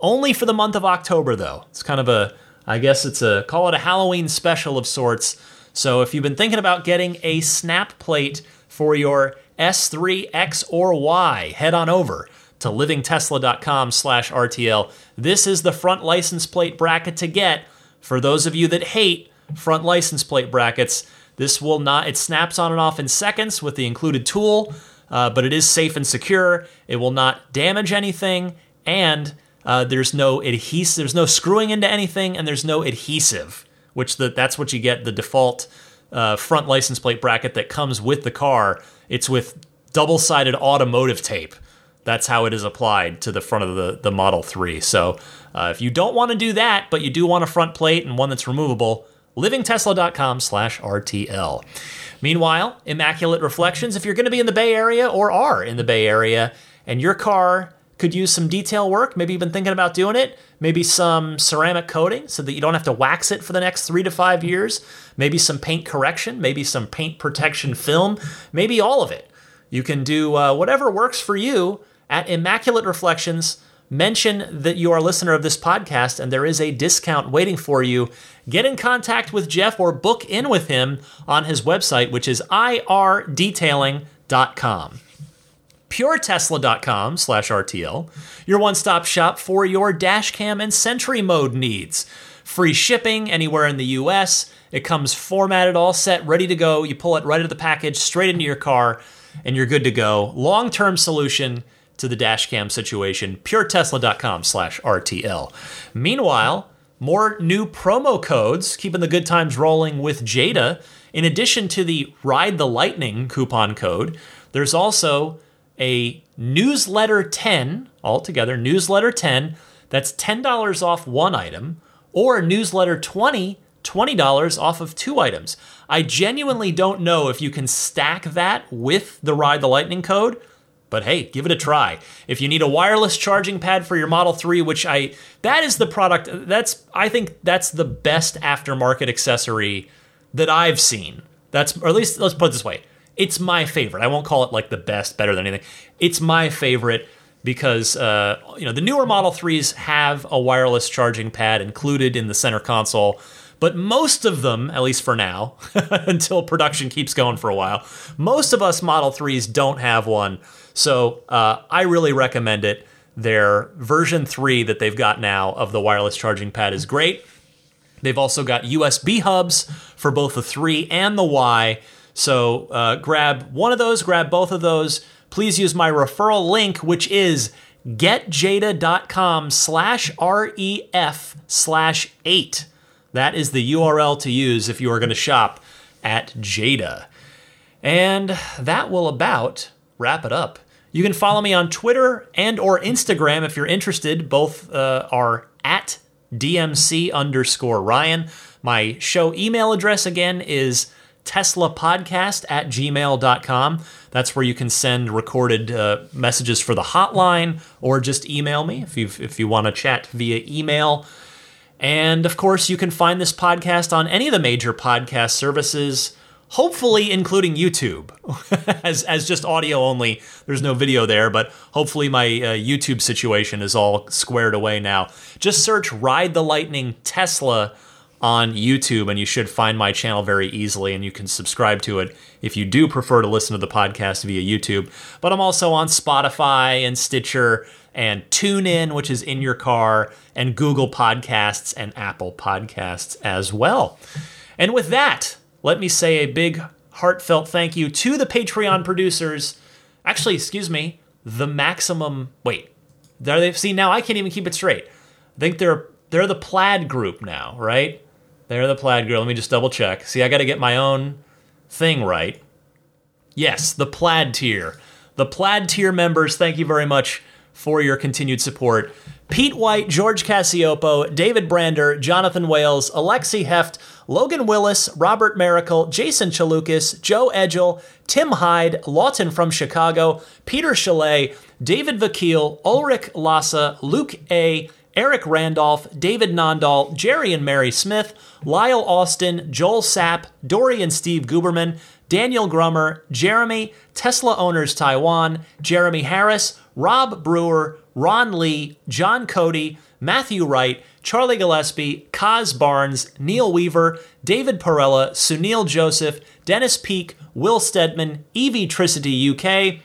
only for the month of October, though. It's kind of a, I guess it's a, call it a Halloween special of sorts. So if you've been thinking about getting a snap plate for your S3, X, or Y, head on over to livingtesla.com slash RTL. This is the front license plate bracket to get for those of you that hate front license plate brackets. This will not, it snaps on and off in seconds with the included tool, uh, but it is safe and secure. It will not damage anything, and uh, there's no adhesive, there's no screwing into anything, and there's no adhesive, which the, that's what you get the default uh, front license plate bracket that comes with the car. It's with double sided automotive tape. That's how it is applied to the front of the, the Model 3. So uh, if you don't want to do that, but you do want a front plate and one that's removable, livingtesla.com slash RTL. Meanwhile, Immaculate Reflections, if you're going to be in the Bay Area or are in the Bay Area and your car could use some detail work, maybe you've been thinking about doing it, maybe some ceramic coating so that you don't have to wax it for the next three to five years, maybe some paint correction, maybe some paint protection film, maybe all of it. You can do uh, whatever works for you at Immaculate Reflections. Mention that you are a listener of this podcast and there is a discount waiting for you. Get in contact with Jeff or book in with him on his website, which is irdetailing.com. PureTesla.com slash RTL, your one stop shop for your dash cam and Sentry mode needs. free shipping anywhere in the US. It comes formatted, all set, ready to go. You pull it right out of the package, straight into your car, and you're good to go. Long term solution to the dashcam situation. PureTesla.com slash RTL. Meanwhile, more new promo codes, keeping the good times rolling with Jeda. In addition to the Ride the Lightning coupon code, there's also a newsletter 10 altogether, newsletter 10, that's $10 off one item, or newsletter 20, $20 off of two items. I genuinely don't know if you can stack that with the Ride the Lightning code, but hey, give it a try. If you need a wireless charging pad for your Model 3, which I that is the product that's I think that's the best aftermarket accessory that I've seen. That's or at least let's put it this way. It's my favorite. I won't call it like the best, better than anything. It's my favorite because uh, you know the newer Model 3s have a wireless charging pad included in the center console, but most of them, at least for now, until production keeps going for a while, most of us Model 3s don't have one. So uh, I really recommend it. Their version 3 that they've got now of the wireless charging pad is great. They've also got USB hubs for both the 3 and the Y. So uh, grab one of those, grab both of those. Please use my referral link, which is getjeda.com slash REF slash 8. That is the URL to use if you are going to shop at Jeda. And that will about wrap it up. You can follow me on Twitter and or Instagram if you're interested. Both uh, are at DMC underscore Ryan. My show email address again is teslapodcast at gmail.com. That's where you can send recorded uh, messages for the hotline or just email me if, you if you want to chat via email. And of course, you can find this podcast on any of the major podcast services, hopefully including YouTube, as, as just audio only. There's no video there, but hopefully my uh, YouTube situation is all squared away now. Just search Ride the Lightning Tesla on YouTube, and you should find my channel very easily, and you can subscribe to it if you do prefer to listen to the podcast via YouTube. But I'm also on Spotify and Stitcher and TuneIn, which is in your car, and Google Podcasts and Apple Podcasts as well. And with that, let me say a big heartfelt thank you to the Patreon producers. Actually, excuse me, the maximum. Wait, there they see now. I can't even keep it straight. I think they're they're the Plaid group now, right? They're the Plaid group. Let me just double check. See, I got to get my own thing right. Yes, the Plaid tier. The Plaid tier members, thank you very much for your continued support. Pete White, George Cassiopo, David Brander, Jonathan Wales, Alexi Heft, Logan Willis, Robert Miracle, Jason Chalukas, Joe Edgel, Tim Hyde, Lawton from Chicago, Peter Chalet, David Vakil, Ulrich Lassa, Luke A., Eric Randolph, David Nondahl, Jerry and Mary Smith, Lyle Austin, Joel Sapp, Dory and Steve Guberman, Daniel Grummer, Jeremy, Tesla Owners Taiwan, Jeremy Harris, Rob Brewer, Ron Lee, John Cody, Matthew Wright, Charlie Gillespie, Kaz Barnes, Neil Weaver, David Perella, Sunil Joseph, Dennis Peak, Will Stedman, Evie Tricity UK,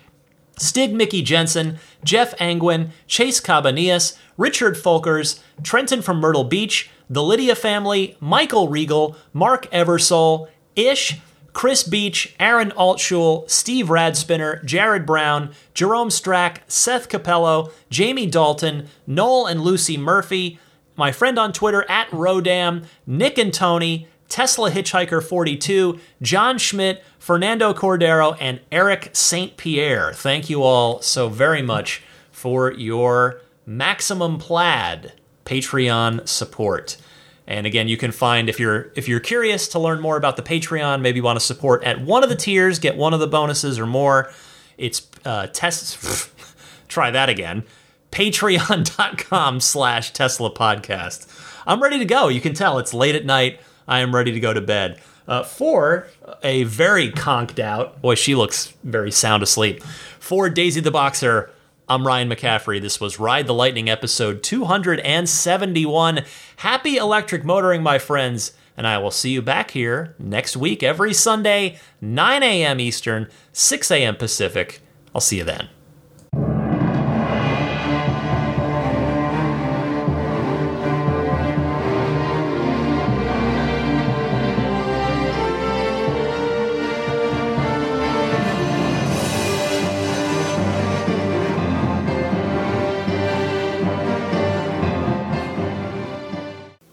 Stig Mickey Jensen, Jeff Angwin, Chase Cabanillas, Richard Folkers, Trenton from Myrtle Beach, the Lydia family, Michael Regal, Mark Eversole, Ish, Chris Beach, Aaron Altshul, Steve Radspinner, Jared Brown, Jerome Strack, Seth Capello, Jamie Dalton, Noel and Lucy Murphy, my friend on Twitter at Rodam, Nick and Tony, Tesla Hitchhiker 42, John Schmidt, Fernando Cordero, and Eric St. Pierre. Thank you all so very much for your Maximum Plaid Patreon support. And again, you can find if you're if you're curious to learn more about the Patreon, maybe you want to support at one of the tiers, get one of the bonuses or more. It's uh, tests. try that again. Patreon.com slash Tesla podcast. I'm ready to go. You can tell it's late at night. I am ready to go to bed. Uh, for a very conked out, boy, she looks very sound asleep. For Daisy the Boxer, I'm Ryan McCaffrey. This was Ride the Lightning episode 271. Happy electric motoring, my friends, and I will see you back here next week, every Sunday, 9 a.m. Eastern, 6 a.m. Pacific. I'll see you then.